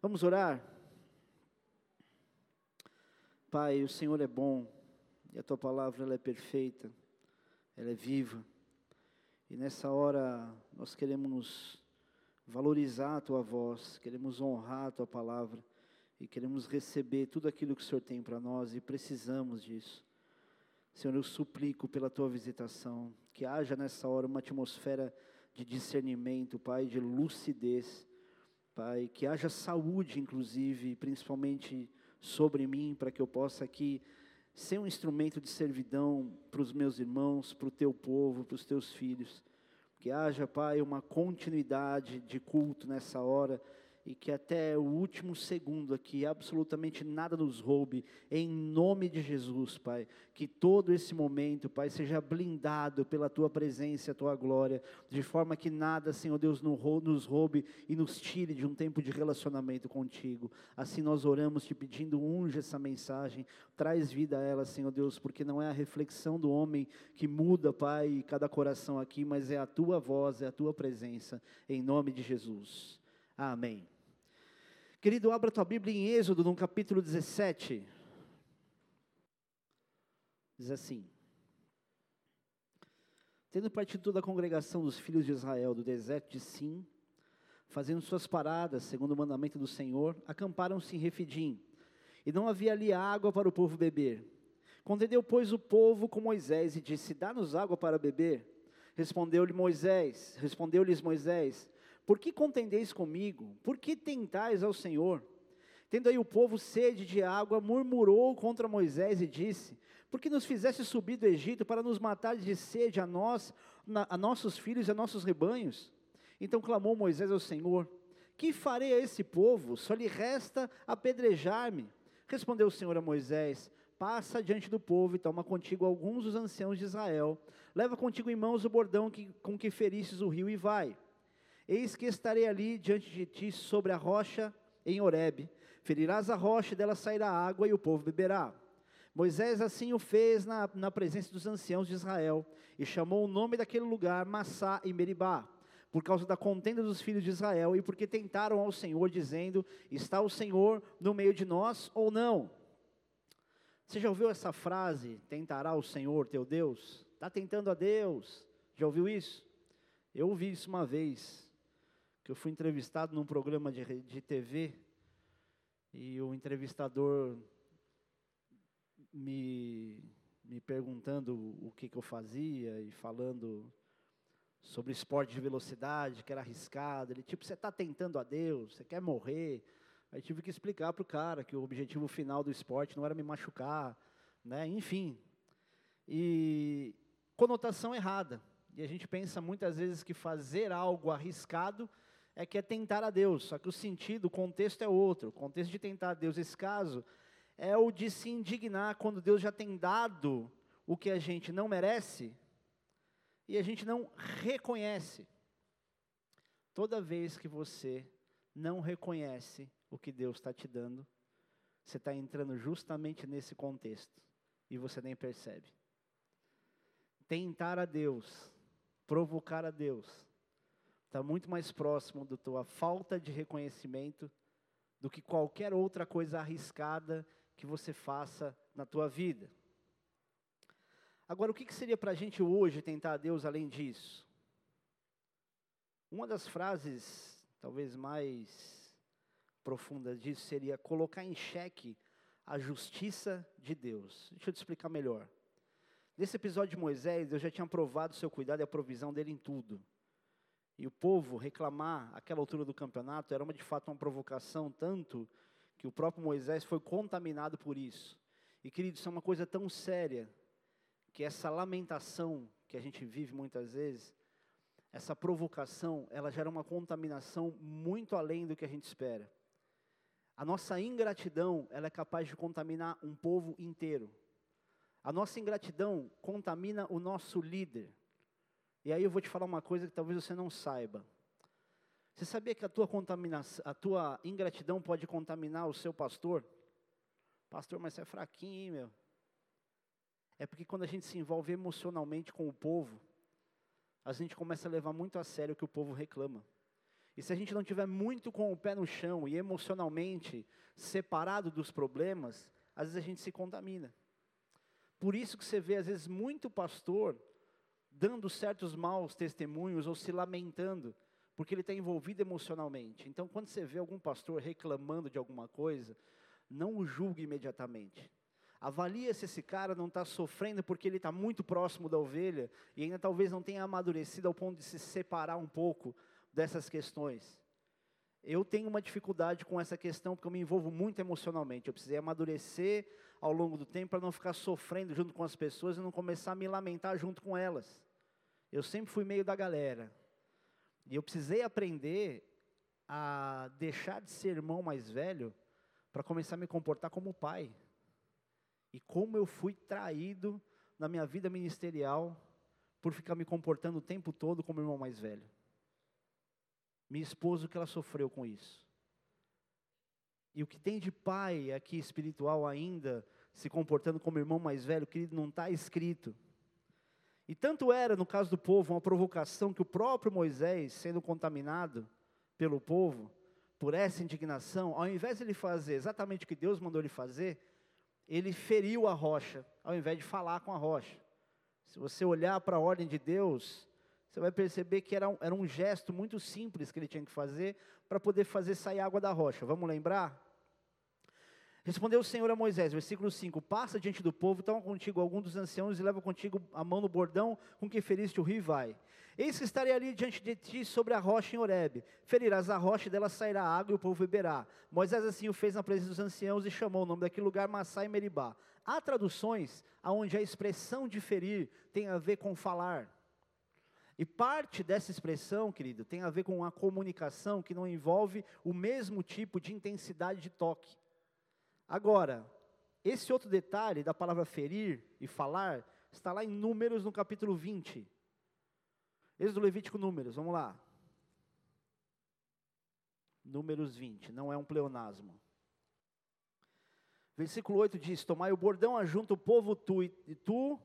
Vamos orar? Pai, o Senhor é bom e a tua palavra ela é perfeita, ela é viva. E nessa hora nós queremos valorizar a tua voz, queremos honrar a tua palavra e queremos receber tudo aquilo que o Senhor tem para nós e precisamos disso. Senhor, eu suplico pela tua visitação, que haja nessa hora uma atmosfera de discernimento, Pai, de lucidez, Pai, que haja saúde, inclusive, principalmente sobre mim, para que eu possa aqui ser um instrumento de servidão para os meus irmãos, para o teu povo, para os teus filhos. Que haja, Pai, uma continuidade de culto nessa hora e que até o último segundo aqui absolutamente nada nos roube, em nome de Jesus, Pai. Que todo esse momento, Pai, seja blindado pela Tua presença a Tua glória, de forma que nada, Senhor Deus, nos roube e nos tire de um tempo de relacionamento contigo. Assim nós oramos te pedindo, unge essa mensagem, traz vida a ela, Senhor Deus, porque não é a reflexão do homem que muda, Pai, cada coração aqui, mas é a Tua voz, é a Tua presença, em nome de Jesus. Amém. Querido, abra tua Bíblia em Êxodo, no capítulo 17. Diz assim: Tendo partido toda a congregação dos filhos de Israel do deserto de Sim, fazendo suas paradas, segundo o mandamento do Senhor, acamparam-se em Refidim, e não havia ali água para o povo beber. Contendeu, pois, o povo com Moisés e disse: Dá-nos água para beber. Respondeu-lhe Moisés, respondeu-lhes Moisés: por que contendeis comigo? Por que tentais ao Senhor? Tendo aí o povo sede de água, murmurou contra Moisés e disse: Por que nos fizeste subir do Egito para nos matar de sede a nós, a nossos filhos e a nossos rebanhos? Então clamou Moisés ao Senhor: Que farei a esse povo? Só lhe resta apedrejar-me. Respondeu o Senhor a Moisés: Passa diante do povo e toma contigo alguns dos anciãos de Israel. Leva contigo em mãos o bordão que, com que feristes o rio e vai. Eis que estarei ali diante de ti sobre a rocha em Horebe. Ferirás a rocha e dela sairá água e o povo beberá. Moisés assim o fez na, na presença dos anciãos de Israel e chamou o nome daquele lugar Massá e Meribá, por causa da contenda dos filhos de Israel e porque tentaram ao Senhor, dizendo: Está o Senhor no meio de nós ou não? Você já ouviu essa frase? Tentará o Senhor teu Deus? Está tentando a Deus? Já ouviu isso? Eu ouvi isso uma vez que eu fui entrevistado num programa de, de TV e o entrevistador me, me perguntando o que, que eu fazia e falando sobre esporte de velocidade, que era arriscado. Ele, tipo, você está tentando a Deus, você quer morrer. Aí tive que explicar para o cara que o objetivo final do esporte não era me machucar, né? enfim. E conotação errada. E a gente pensa muitas vezes que fazer algo arriscado é que é tentar a Deus, só que o sentido, o contexto é outro. O contexto de tentar a Deus, esse caso, é o de se indignar quando Deus já tem dado o que a gente não merece e a gente não reconhece. Toda vez que você não reconhece o que Deus está te dando, você está entrando justamente nesse contexto e você nem percebe. Tentar a Deus, provocar a Deus, está muito mais próximo da tua falta de reconhecimento do que qualquer outra coisa arriscada que você faça na tua vida. Agora, o que, que seria para a gente hoje tentar a Deus além disso? Uma das frases, talvez mais profundas disso, seria colocar em xeque a justiça de Deus. Deixa eu te explicar melhor. Nesse episódio de Moisés, eu já tinha provado o seu cuidado e a provisão dele em tudo. E o povo reclamar aquela altura do campeonato era uma, de fato uma provocação, tanto que o próprio Moisés foi contaminado por isso. E queridos, isso é uma coisa tão séria, que essa lamentação que a gente vive muitas vezes, essa provocação, ela gera uma contaminação muito além do que a gente espera. A nossa ingratidão, ela é capaz de contaminar um povo inteiro. A nossa ingratidão contamina o nosso líder. E aí eu vou te falar uma coisa que talvez você não saiba. Você sabia que a tua contaminação, a tua ingratidão pode contaminar o seu pastor? Pastor, mas você é fraquinho, hein, meu? É porque quando a gente se envolve emocionalmente com o povo, a gente começa a levar muito a sério o que o povo reclama. E se a gente não tiver muito com o pé no chão e emocionalmente separado dos problemas, às vezes a gente se contamina. Por isso que você vê, às vezes, muito pastor dando certos maus testemunhos ou se lamentando, porque ele está envolvido emocionalmente. Então, quando você vê algum pastor reclamando de alguma coisa, não o julgue imediatamente. Avalia se esse cara não está sofrendo porque ele está muito próximo da ovelha e ainda talvez não tenha amadurecido ao ponto de se separar um pouco dessas questões. Eu tenho uma dificuldade com essa questão porque eu me envolvo muito emocionalmente. Eu precisei amadurecer ao longo do tempo para não ficar sofrendo junto com as pessoas e não começar a me lamentar junto com elas. Eu sempre fui meio da galera. E eu precisei aprender a deixar de ser irmão mais velho para começar a me comportar como pai. E como eu fui traído na minha vida ministerial por ficar me comportando o tempo todo como irmão mais velho. Minha esposa, o que ela sofreu com isso. E o que tem de pai aqui espiritual ainda, se comportando como irmão mais velho, querido, não está escrito. E tanto era, no caso do povo, uma provocação que o próprio Moisés, sendo contaminado pelo povo, por essa indignação, ao invés de ele fazer exatamente o que Deus mandou ele fazer, ele feriu a rocha, ao invés de falar com a rocha. Se você olhar para a ordem de Deus, você vai perceber que era um, era um gesto muito simples que ele tinha que fazer para poder fazer sair água da rocha. Vamos lembrar? Respondeu o Senhor a Moisés, versículo 5: Passa diante do povo, toma contigo algum dos anciãos e leva contigo a mão no bordão com que feriste o rio e vai. Eis que estarei ali diante de ti sobre a rocha em Horebe. Ferirás a rocha e dela sairá água e o povo beberá. Moisés assim o fez na presença dos anciãos e chamou o nome daquele lugar Massá e Meribá. Há traduções onde a expressão de ferir tem a ver com falar. E parte dessa expressão, querido, tem a ver com a comunicação que não envolve o mesmo tipo de intensidade de toque. Agora, esse outro detalhe da palavra ferir e falar está lá em Números no capítulo 20. Êxodo Levítico Números, vamos lá. Números 20, não é um pleonasmo. Versículo 8 diz: Tomai o bordão, ajunta o povo, tu e tu,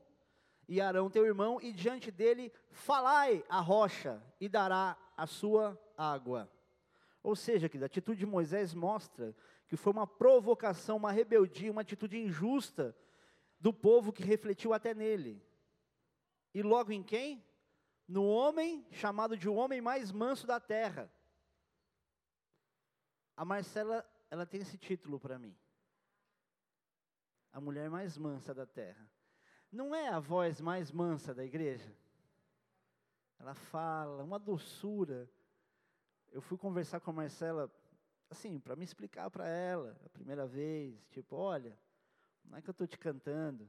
e Arão teu irmão, e diante dele falai a rocha, e dará a sua água. Ou seja, que a atitude de Moisés mostra que foi uma provocação, uma rebeldia, uma atitude injusta do povo que refletiu até nele. E logo em quem? no homem chamado de o homem mais manso da terra. A Marcela, ela tem esse título para mim. A mulher mais mansa da terra. Não é a voz mais mansa da igreja? Ela fala, uma doçura. Eu fui conversar com a Marcela, assim, para me explicar para ela, a primeira vez, tipo, olha, não é que eu estou te cantando,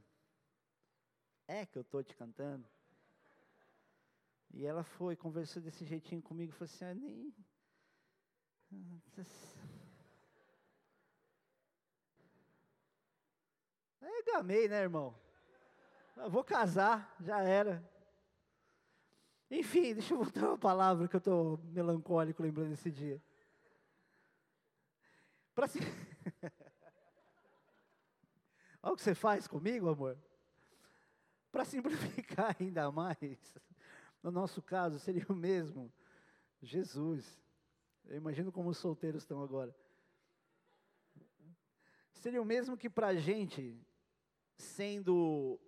é que eu estou te cantando. E ela foi, conversou desse jeitinho comigo, falou assim, ah, nem. Aí gamei, né, irmão? Eu vou casar, já era. Enfim, deixa eu voltar uma palavra que eu estou melancólico lembrando desse dia. Para se... Olha o que você faz comigo, amor. Para simplificar ainda mais, no nosso caso, seria o mesmo. Jesus. Eu imagino como os solteiros estão agora. Seria o mesmo que para a gente, sendo.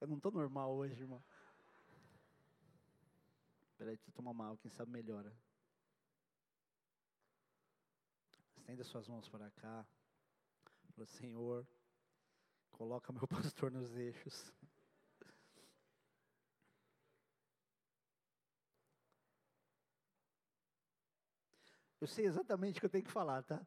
Eu não estou normal hoje, irmão. Peraí, deixa eu tomar mal, quem sabe melhora. Estenda suas mãos para cá. Fala, Senhor, coloca meu pastor nos eixos. Eu sei exatamente o que eu tenho que falar, tá?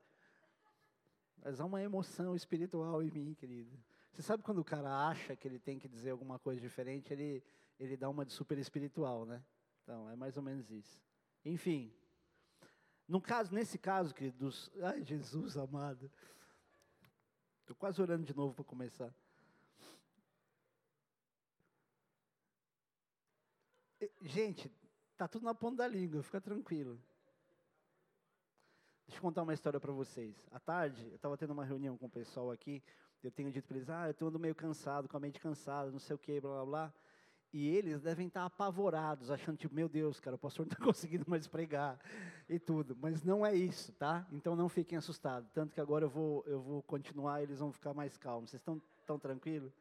Mas há uma emoção espiritual em mim, querido. Você sabe quando o cara acha que ele tem que dizer alguma coisa diferente, ele, ele dá uma de super espiritual, né? Então, é mais ou menos isso. Enfim, no caso, nesse caso, querido, dos, ai Jesus amado, estou quase orando de novo para começar. Gente, tá tudo na ponta da língua, fica tranquilo. Deixa eu contar uma história para vocês. À tarde, eu estava tendo uma reunião com o pessoal aqui. Eu tenho dito para eles: ah, eu estou meio cansado, com a mente cansada, não sei o que, blá blá blá. E eles devem estar apavorados, achando tipo, meu Deus, cara, o pastor não está conseguindo mais pregar e tudo. Mas não é isso, tá? Então não fiquem assustados. Tanto que agora eu vou, eu vou continuar eles vão ficar mais calmos. Vocês estão tão tranquilos?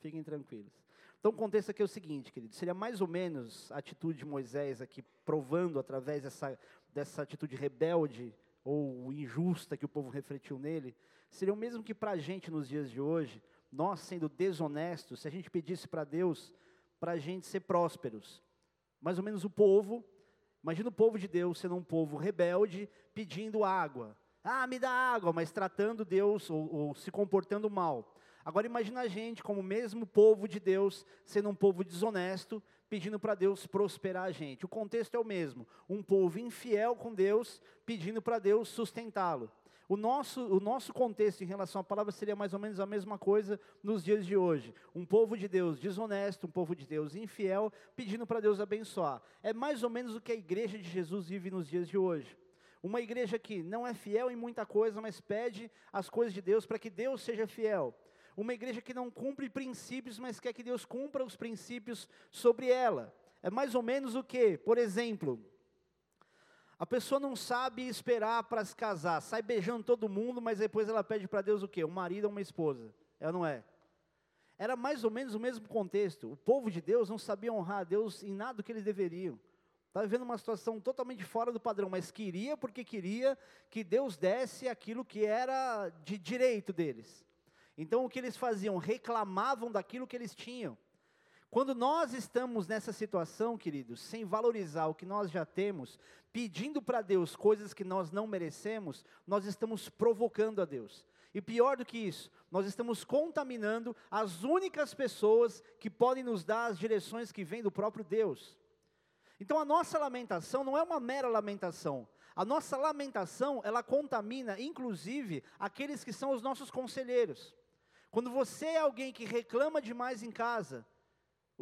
Fiquem tranquilos. Então o contexto aqui é o seguinte, querido. Seria mais ou menos a atitude de Moisés aqui, provando através dessa, dessa atitude rebelde ou injusta que o povo refletiu nele. Seria o mesmo que para a gente nos dias de hoje, nós sendo desonestos, se a gente pedisse para Deus para a gente ser prósperos. Mais ou menos o povo, imagina o povo de Deus sendo um povo rebelde, pedindo água. Ah, me dá água, mas tratando Deus ou, ou se comportando mal. Agora imagina a gente como o mesmo povo de Deus, sendo um povo desonesto, pedindo para Deus prosperar a gente. O contexto é o mesmo, um povo infiel com Deus, pedindo para Deus sustentá-lo. O nosso, o nosso contexto em relação à palavra seria mais ou menos a mesma coisa nos dias de hoje. Um povo de Deus desonesto, um povo de Deus infiel, pedindo para Deus abençoar. É mais ou menos o que a igreja de Jesus vive nos dias de hoje. Uma igreja que não é fiel em muita coisa, mas pede as coisas de Deus para que Deus seja fiel. Uma igreja que não cumpre princípios, mas quer que Deus cumpra os princípios sobre ela. É mais ou menos o que? Por exemplo, a pessoa não sabe esperar para se casar, sai beijando todo mundo, mas depois ela pede para Deus o quê? Um marido ou uma esposa. Ela não é. Era mais ou menos o mesmo contexto. O povo de Deus não sabia honrar a Deus em nada do que eles deveriam. Estava vivendo uma situação totalmente fora do padrão, mas queria porque queria que Deus desse aquilo que era de direito deles. Então o que eles faziam? Reclamavam daquilo que eles tinham. Quando nós estamos nessa situação, queridos, sem valorizar o que nós já temos, pedindo para Deus coisas que nós não merecemos, nós estamos provocando a Deus. E pior do que isso, nós estamos contaminando as únicas pessoas que podem nos dar as direções que vêm do próprio Deus. Então a nossa lamentação não é uma mera lamentação. A nossa lamentação, ela contamina, inclusive, aqueles que são os nossos conselheiros. Quando você é alguém que reclama demais em casa,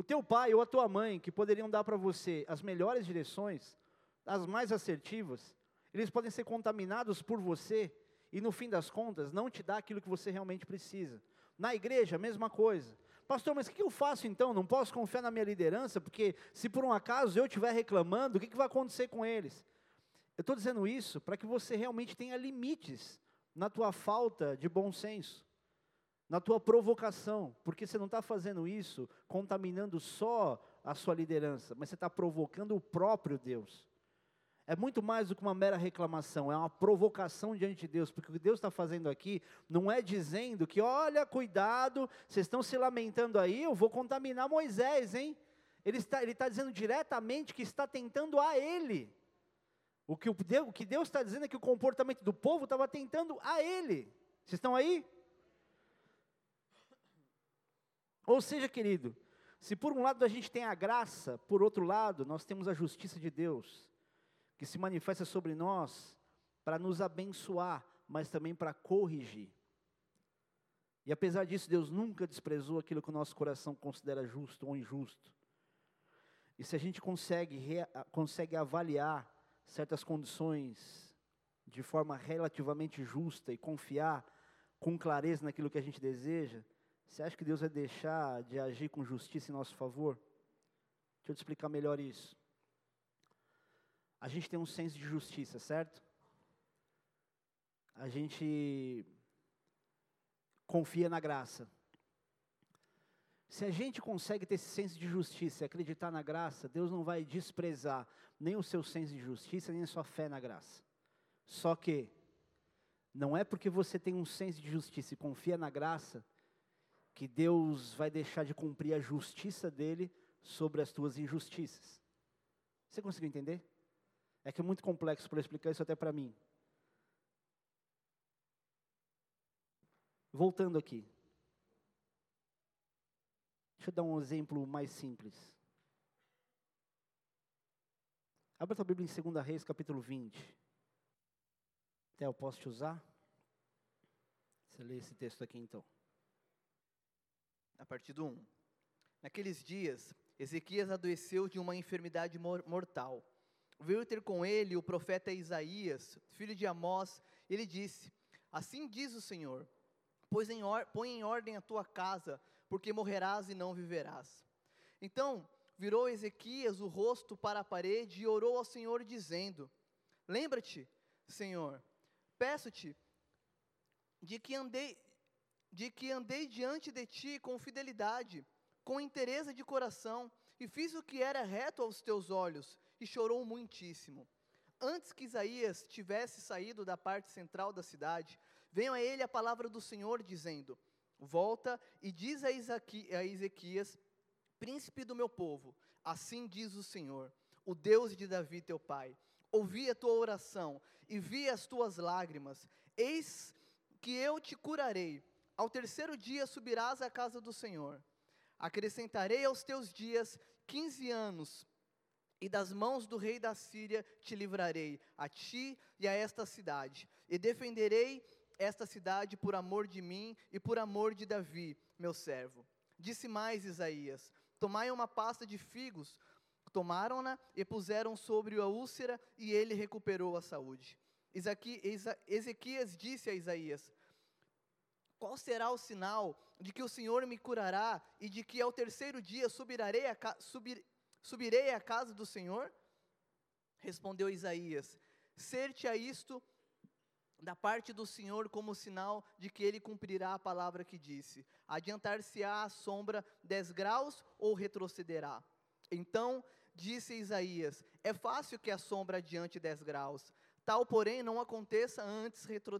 o teu pai ou a tua mãe, que poderiam dar para você as melhores direções, as mais assertivas, eles podem ser contaminados por você e no fim das contas não te dá aquilo que você realmente precisa. Na igreja, a mesma coisa. Pastor, mas o que eu faço então? Não posso confiar na minha liderança, porque se por um acaso eu estiver reclamando, o que vai acontecer com eles? Eu estou dizendo isso para que você realmente tenha limites na tua falta de bom senso na tua provocação, porque você não está fazendo isso contaminando só a sua liderança, mas você está provocando o próprio Deus. É muito mais do que uma mera reclamação, é uma provocação diante de Deus, porque o que Deus está fazendo aqui não é dizendo que, olha, cuidado, vocês estão se lamentando aí, eu vou contaminar Moisés, hein? Ele está, ele está dizendo diretamente que está tentando a ele. O que, o o que Deus está dizendo é que o comportamento do povo estava tentando a ele. Vocês estão aí? Ou seja, querido, se por um lado a gente tem a graça, por outro lado nós temos a justiça de Deus, que se manifesta sobre nós para nos abençoar, mas também para corrigir. E apesar disso, Deus nunca desprezou aquilo que o nosso coração considera justo ou injusto. E se a gente consegue, consegue avaliar certas condições de forma relativamente justa e confiar com clareza naquilo que a gente deseja, você acha que Deus vai deixar de agir com justiça em nosso favor? Deixa eu te explicar melhor isso. A gente tem um senso de justiça, certo? A gente confia na graça. Se a gente consegue ter esse senso de justiça e acreditar na graça, Deus não vai desprezar nem o seu senso de justiça, nem a sua fé na graça. Só que, não é porque você tem um senso de justiça e confia na graça, que Deus vai deixar de cumprir a justiça dele sobre as tuas injustiças. Você conseguiu entender? É que é muito complexo para explicar isso até para mim. Voltando aqui. Deixa eu dar um exemplo mais simples. Abra a Bíblia em 2 Reis, capítulo 20. Até eu posso te usar? Você lê esse texto aqui então a partir do 1. Naqueles dias, Ezequias adoeceu de uma enfermidade mortal. Veio ter com ele o profeta Isaías, filho de Amós, e ele disse: Assim diz o Senhor: Põe em ordem a tua casa, porque morrerás e não viverás. Então virou Ezequias o rosto para a parede e orou ao Senhor, dizendo: Lembra-te, Senhor, peço-te de que andei de que andei diante de ti com fidelidade, com interesse de coração, e fiz o que era reto aos teus olhos, e chorou muitíssimo. Antes que Isaías tivesse saído da parte central da cidade, veio a ele a palavra do Senhor, dizendo: Volta e diz a Ezequias, príncipe do meu povo, assim diz o Senhor, o Deus de Davi teu pai: Ouvi a tua oração e vi as tuas lágrimas, eis que eu te curarei. Ao terceiro dia subirás à casa do Senhor. Acrescentarei aos teus dias quinze anos, e das mãos do rei da Síria te livrarei, a ti e a esta cidade, e defenderei esta cidade por amor de mim e por amor de Davi, meu servo. Disse mais Isaías: Tomai uma pasta de figos, tomaram-na e puseram sobre a úlcera, e ele recuperou a saúde. Ezequias disse a Isaías: Qual será o sinal de que o Senhor me curará e de que ao terceiro dia subirei a, subir, subirei à casa do Senhor? Respondeu Isaías: Ser-te-á isto da parte do Senhor como sinal de que ele cumprirá a palavra que disse: Adiantar-se-á a sombra dez graus ou retrocederá? Então disse Isaías: É fácil que a sombra adiante dez graus. Tal, porém, não aconteça antes, retro,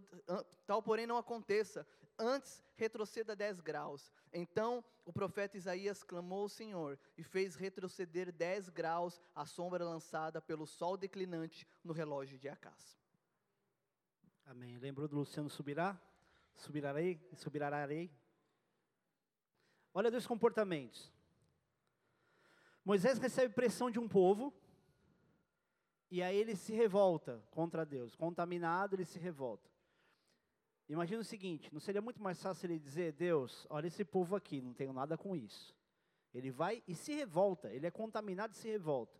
tal, porém, não aconteça, antes retroceda dez graus. Então o profeta Isaías clamou ao Senhor e fez retroceder dez graus a sombra lançada pelo sol declinante no relógio de Acás. Amém. Lembrou do Luciano Subirá? Subirarei, subirarei. Olha dois comportamentos. Moisés recebe pressão de um povo, e aí ele se revolta contra Deus. Contaminado, ele se revolta. Imagina o seguinte: não seria muito mais fácil ele dizer, Deus, olha esse povo aqui, não tenho nada com isso. Ele vai e se revolta, ele é contaminado e se revolta.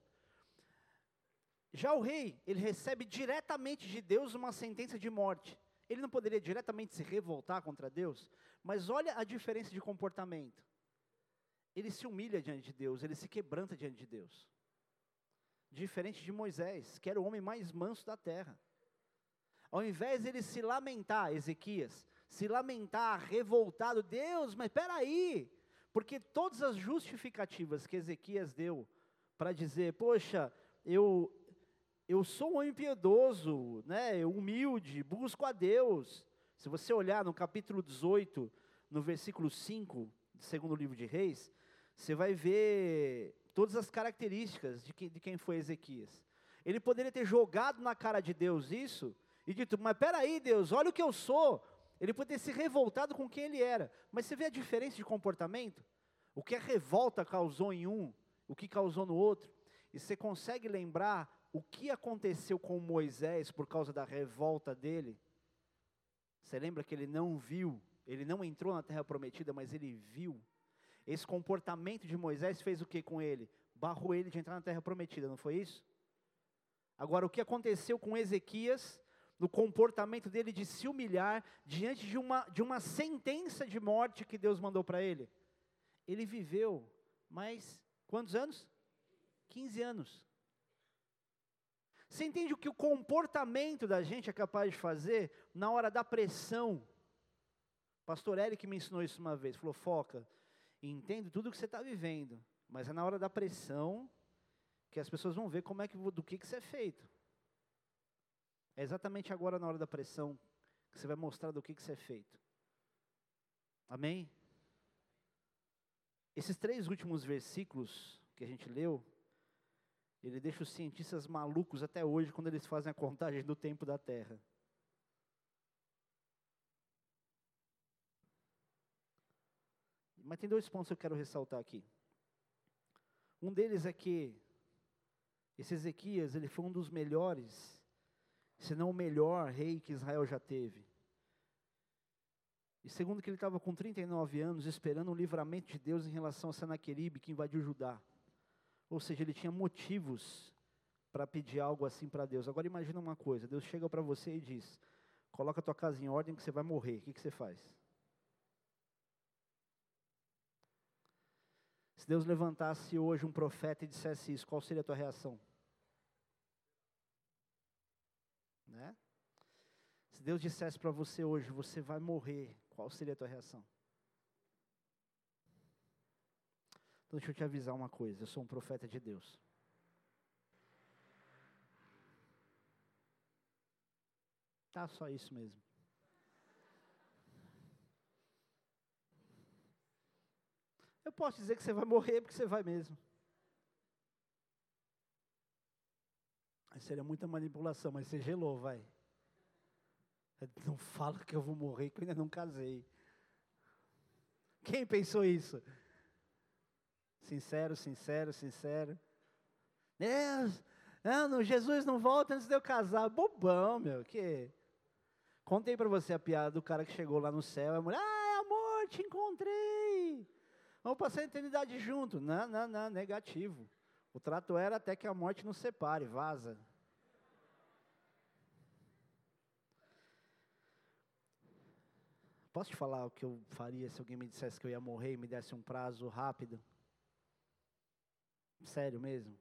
Já o rei, ele recebe diretamente de Deus uma sentença de morte. Ele não poderia diretamente se revoltar contra Deus, mas olha a diferença de comportamento. Ele se humilha diante de Deus, ele se quebranta diante de Deus. Diferente de Moisés, que era o homem mais manso da terra. Ao invés de ele se lamentar, Ezequias, se lamentar, revoltado, Deus, mas espera aí, porque todas as justificativas que Ezequias deu para dizer, poxa, eu eu sou um homem piedoso, né, humilde, busco a Deus. Se você olhar no capítulo 18, no versículo 5, do segundo livro de Reis, você vai ver todas as características de, de quem foi Ezequias. Ele poderia ter jogado na cara de Deus isso, e dito, mas peraí, Deus, olha o que eu sou. Ele poderia se revoltado com quem ele era. Mas você vê a diferença de comportamento? O que a revolta causou em um, o que causou no outro. E você consegue lembrar o que aconteceu com Moisés por causa da revolta dele? Você lembra que ele não viu, ele não entrou na terra prometida, mas ele viu. Esse comportamento de Moisés fez o que com ele? Barrou ele de entrar na terra prometida, não foi isso? Agora, o que aconteceu com Ezequias no comportamento dele de se humilhar diante de uma, de uma sentença de morte que Deus mandou para ele. Ele viveu mais quantos anos? 15 anos. Você entende o que o comportamento da gente é capaz de fazer na hora da pressão? Pastor Eric me ensinou isso uma vez, falou, foca, entendo tudo o que você está vivendo, mas é na hora da pressão que as pessoas vão ver como é que, do que, que você é feito. É exatamente agora na hora da pressão que você vai mostrar do que, que você é feito. Amém? Esses três últimos versículos que a gente leu, ele deixa os cientistas malucos até hoje quando eles fazem a contagem do tempo da Terra. Mas tem dois pontos que eu quero ressaltar aqui. Um deles é que esse Ezequias, ele foi um dos melhores se não o melhor rei que Israel já teve. E segundo que ele estava com 39 anos esperando um livramento de Deus em relação a Senaqueribe que invadiu Judá. Ou seja, ele tinha motivos para pedir algo assim para Deus. Agora imagina uma coisa, Deus chega para você e diz: "Coloca a tua casa em ordem que você vai morrer". O que, que você faz? Se Deus levantasse hoje um profeta e dissesse isso, qual seria a tua reação? Né? Se Deus dissesse para você hoje, você vai morrer, qual seria a tua reação? Então, deixa eu te avisar uma coisa: eu sou um profeta de Deus. Tá, só isso mesmo. Eu posso dizer que você vai morrer porque você vai mesmo. Seria muita manipulação, mas você gelou, vai. Não fala que eu vou morrer, que eu ainda não casei. Quem pensou isso? Sincero, sincero, sincero. Não, Jesus não volta antes de eu casar. Bobão, meu, que. Contei para você a piada do cara que chegou lá no céu, a mulher, ah, amor, te encontrei. Vamos passar a eternidade junto. Não, não, não, negativo. O trato era até que a morte nos separe, vaza. Posso te falar o que eu faria se alguém me dissesse que eu ia morrer e me desse um prazo rápido? Sério mesmo?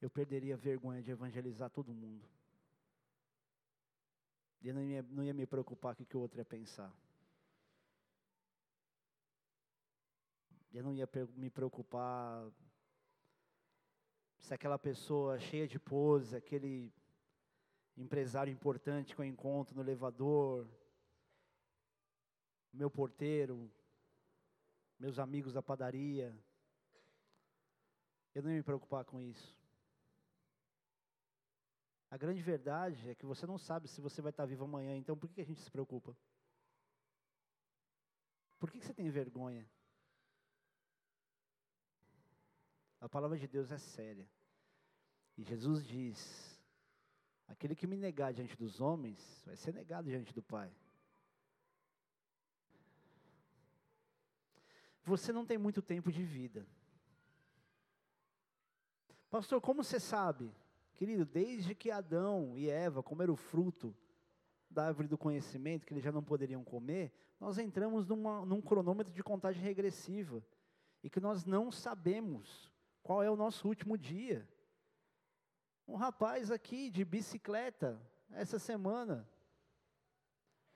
Eu perderia a vergonha de evangelizar todo mundo. E não ia, não ia me preocupar com o que o outro ia pensar. Eu não ia me preocupar se aquela pessoa cheia de pose, aquele empresário importante que eu encontro no elevador, meu porteiro, meus amigos da padaria, eu não ia me preocupar com isso. A grande verdade é que você não sabe se você vai estar vivo amanhã, então por que a gente se preocupa? Por que você tem vergonha? A palavra de Deus é séria. E Jesus diz: aquele que me negar diante dos homens, vai ser negado diante do Pai. Você não tem muito tempo de vida. Pastor, como você sabe? Querido, desde que Adão e Eva comeram o fruto da árvore do conhecimento, que eles já não poderiam comer, nós entramos numa, num cronômetro de contagem regressiva. E que nós não sabemos qual é o nosso último dia. Um rapaz aqui de bicicleta, essa semana,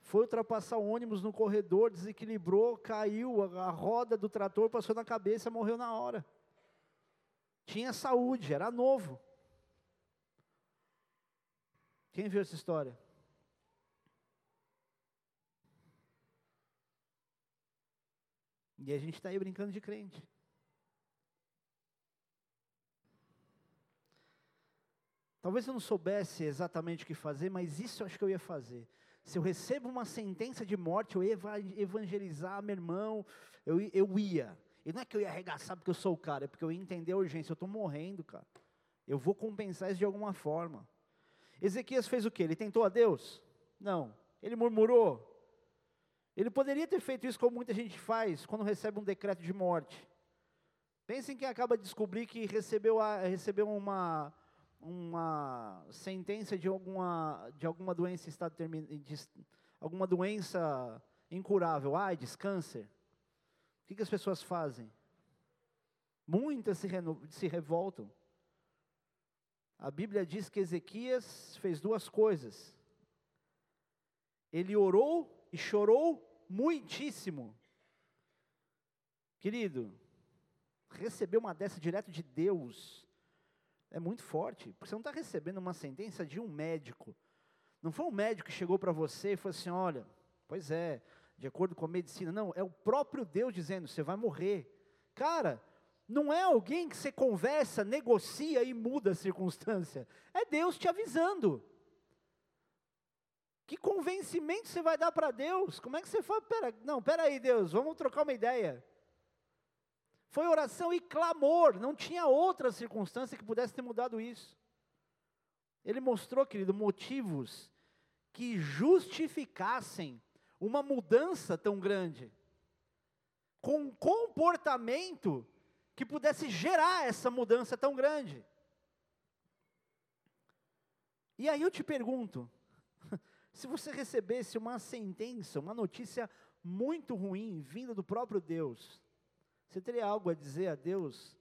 foi ultrapassar o ônibus no corredor, desequilibrou, caiu, a, roda do trator passou na cabeça, morreu na hora tinha saúde, era novo. Quem viu essa história? E a gente está aí brincando de crente. Talvez eu não soubesse exatamente o que fazer, mas isso eu acho que eu ia fazer. Se eu recebo uma sentença de morte, eu ia evangelizar meu irmão, eu, eu ia. E não é que eu ia arregaçar porque eu sou o cara, é porque eu ia entender a urgência. Eu estou morrendo, cara. Eu vou compensar isso de alguma forma. Ezequias fez o quê? Ele tentou a Deus? Não. Ele murmurou? Ele poderia ter feito isso como muita gente faz quando recebe um decreto de morte. Pensem que acaba de descobrir que recebeu, a, recebeu uma, uma sentença de alguma, de alguma doença estado de, alguma doença incurável, AIDS, câncer que, que as pessoas fazem? Muitas se, se revoltam. A Bíblia diz que Ezequias fez duas coisas. Ele orou e chorou muitíssimo. Querido, receber uma dessa direto de Deus é muito forte, porque você não está recebendo uma sentença de um médico. Não foi um médico que chegou para você e falou assim: olha, pois é, de acordo com a medicina. Não, é o próprio Deus dizendo: você vai morrer. Cara, não é alguém que você conversa, negocia e muda a circunstância. É Deus te avisando. Que convencimento você vai dar para Deus? Como é que você fala? Pera, não, pera aí, Deus, vamos trocar uma ideia. Foi oração e clamor, não tinha outra circunstância que pudesse ter mudado isso. Ele mostrou, querido, motivos que justificassem uma mudança tão grande, com um comportamento que pudesse gerar essa mudança tão grande. E aí eu te pergunto, se você recebesse uma sentença, uma notícia muito ruim vinda do próprio Deus, Você teria algo a dizer a Deus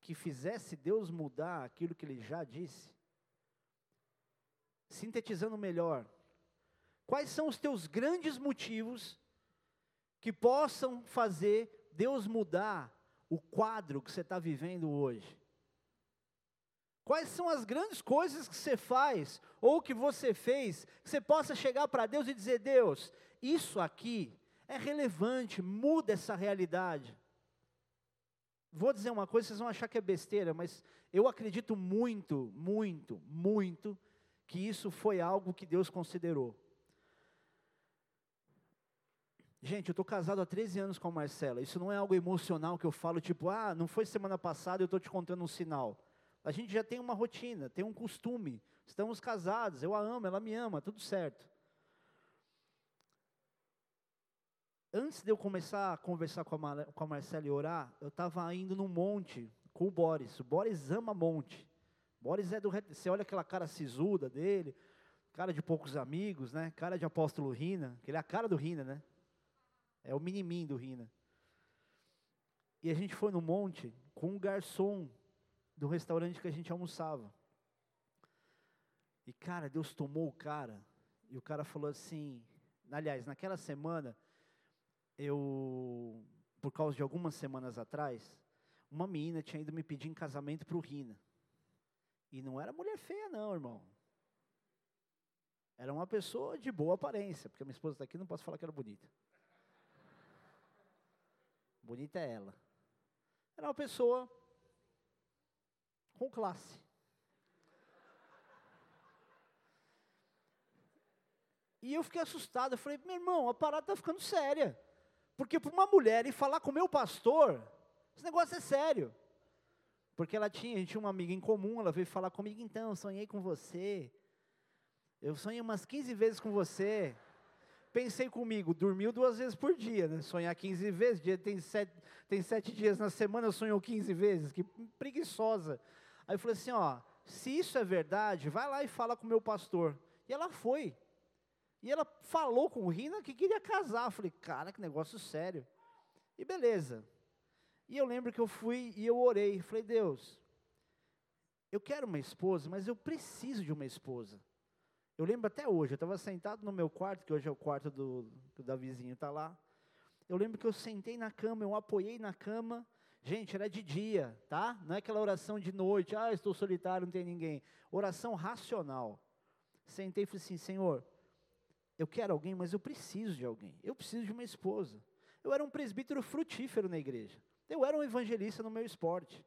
que fizesse Deus mudar aquilo que ele já disse? Sintetizando melhor, quais são os teus grandes motivos que possam fazer Deus mudar o quadro que você está vivendo hoje? Quais são as grandes coisas que você faz ou que você fez que você possa chegar para Deus e dizer: Deus, isso aqui é relevante, muda essa realidade. Vou dizer uma coisa, vocês vão achar que é besteira, mas eu acredito muito, muito, muito que isso foi algo que Deus considerou. Gente, eu estou casado há 13 anos com a Marcela. Isso não é algo emocional que eu falo, tipo, ah, não foi semana passada, eu estou te contando um sinal. A gente já tem uma rotina, tem um costume. Estamos casados, eu a amo, ela me ama, tudo certo. Antes de eu começar a conversar com a, Mar com a Marcela e orar, eu estava indo num monte com o Boris. O Boris ama monte. Boris é do. Você olha aquela cara sisuda dele, cara de poucos amigos, né? Cara de apóstolo Rina, que ele é a cara do Rina, né? É o miniminho do Rina. E a gente foi no monte com um garçom do restaurante que a gente almoçava. E cara, Deus tomou o cara, e o cara falou assim, aliás, naquela semana, eu, por causa de algumas semanas atrás, uma menina tinha ido me pedir em casamento para o Rina. E não era mulher feia não, irmão. Era uma pessoa de boa aparência, porque minha esposa está aqui, não posso falar que era bonita. Bonita é ela. Era uma pessoa com classe. E eu fiquei assustado, eu falei, meu irmão, a parada está ficando séria. Porque para uma mulher ir falar com o meu pastor, esse negócio é sério. Porque ela tinha, a gente tinha uma amiga em comum, ela veio falar comigo, então, sonhei com você. Eu sonhei umas 15 vezes com você. Pensei comigo, dormiu duas vezes por dia, né? Sonhar 15 vezes, dia tem sete, tem sete dias na semana, sonhou 15 vezes, que preguiçosa. Aí eu falei assim, ó, se isso é verdade, vai lá e fala com o meu pastor. E ela foi. E ela falou com o Rina que queria casar. Eu falei, cara, que negócio sério. E beleza. E eu lembro que eu fui e eu orei. Falei, Deus, eu quero uma esposa, mas eu preciso de uma esposa. Eu lembro até hoje, eu estava sentado no meu quarto, que hoje é o quarto do, do Davizinho, está lá. Eu lembro que eu sentei na cama, eu apoiei na cama, Gente, era de dia, tá? Não é aquela oração de noite, ah, estou solitário, não tem ninguém. Oração racional. Sentei e falei assim, Senhor, eu quero alguém, mas eu preciso de alguém. Eu preciso de uma esposa. Eu era um presbítero frutífero na igreja. Eu era um evangelista no meu esporte.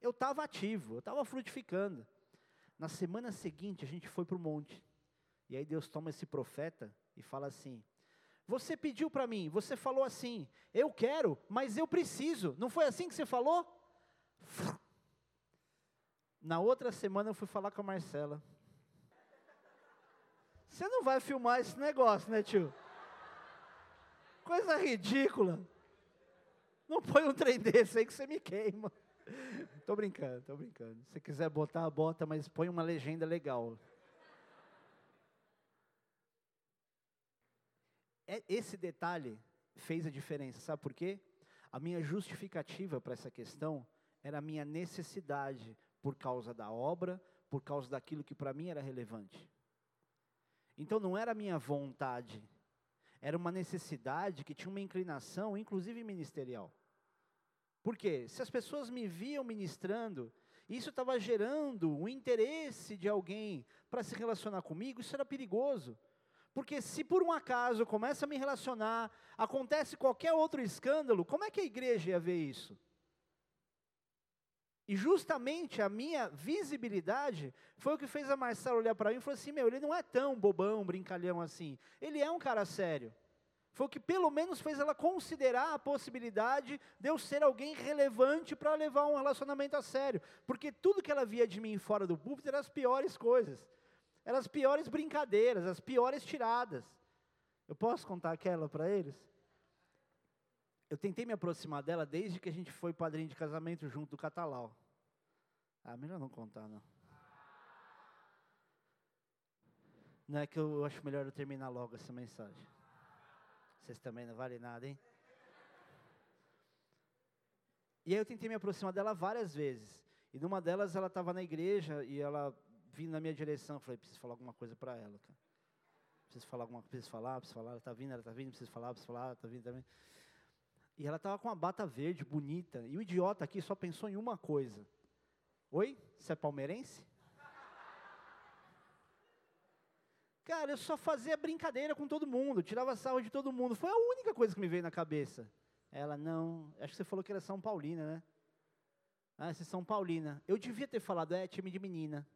Eu estava ativo, eu estava frutificando. Na semana seguinte, a gente foi para o monte. E aí Deus toma esse profeta e fala assim: você pediu para mim, você falou assim: eu quero, mas eu preciso. Não foi assim que você falou? Na outra semana eu fui falar com a Marcela. Você não vai filmar esse negócio, né, tio? Coisa ridícula. Não põe um trem desse aí que você me queima. Tô brincando, tô brincando. Se quiser botar, bota, mas põe uma legenda legal. É, esse detalhe fez a diferença, sabe por quê? A minha justificativa para essa questão era a minha necessidade por causa da obra, por causa daquilo que para mim era relevante. Então não era minha vontade, era uma necessidade que tinha uma inclinação, inclusive ministerial. Por quê? Se as pessoas me viam ministrando, isso estava gerando um interesse de alguém para se relacionar comigo, isso era perigoso. Porque se por um acaso eu começo a me relacionar, acontece qualquer outro escândalo, como é que a igreja ia ver isso? E justamente a minha visibilidade foi o que fez a Marcela olhar para mim e falou assim: meu, ele não é tão bobão, brincalhão assim. Ele é um cara sério. Foi o que pelo menos fez ela considerar a possibilidade de eu ser alguém relevante para levar um relacionamento a sério. Porque tudo que ela via de mim fora do púlpito eram as piores coisas. Eram as piores brincadeiras, as piores tiradas. Eu posso contar aquela para eles? Eu tentei me aproximar dela desde que a gente foi padrinho de casamento junto do Catalau. Ah, melhor não contar, não. Não é que eu acho melhor eu terminar logo essa mensagem. Vocês também não valem nada, hein? E aí eu tentei me aproximar dela várias vezes. E numa delas ela estava na igreja e ela vindo na minha direção. Eu falei, preciso falar alguma coisa para ela, cara. Preciso falar alguma coisa, preciso falar, preciso falar. Ela está vindo, ela está vindo, preciso falar, preciso falar, está vindo, está vindo. E ela estava com uma bata verde, bonita. E o idiota aqui só pensou em uma coisa. Oi? Você é palmeirense? Cara, eu só fazia brincadeira com todo mundo, tirava sarro de todo mundo. Foi a única coisa que me veio na cabeça. Ela, não, acho que você falou que era São Paulina, né? Ah, você é São Paulina. Eu devia ter falado, é time de menina.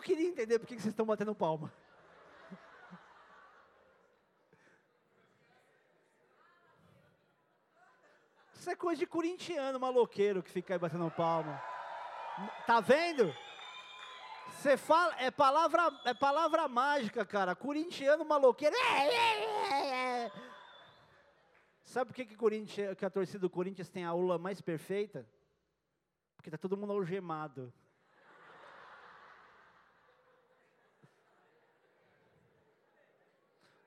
Eu queria entender por que vocês estão batendo palma. Isso é coisa de corintiano maloqueiro que fica aí batendo palma. Tá vendo? Você fala, é palavra, é palavra mágica, cara. Corintiano maloqueiro. É, é, é. Sabe por que, que, que a torcida do Corinthians tem a aula mais perfeita? Porque tá todo mundo algemado.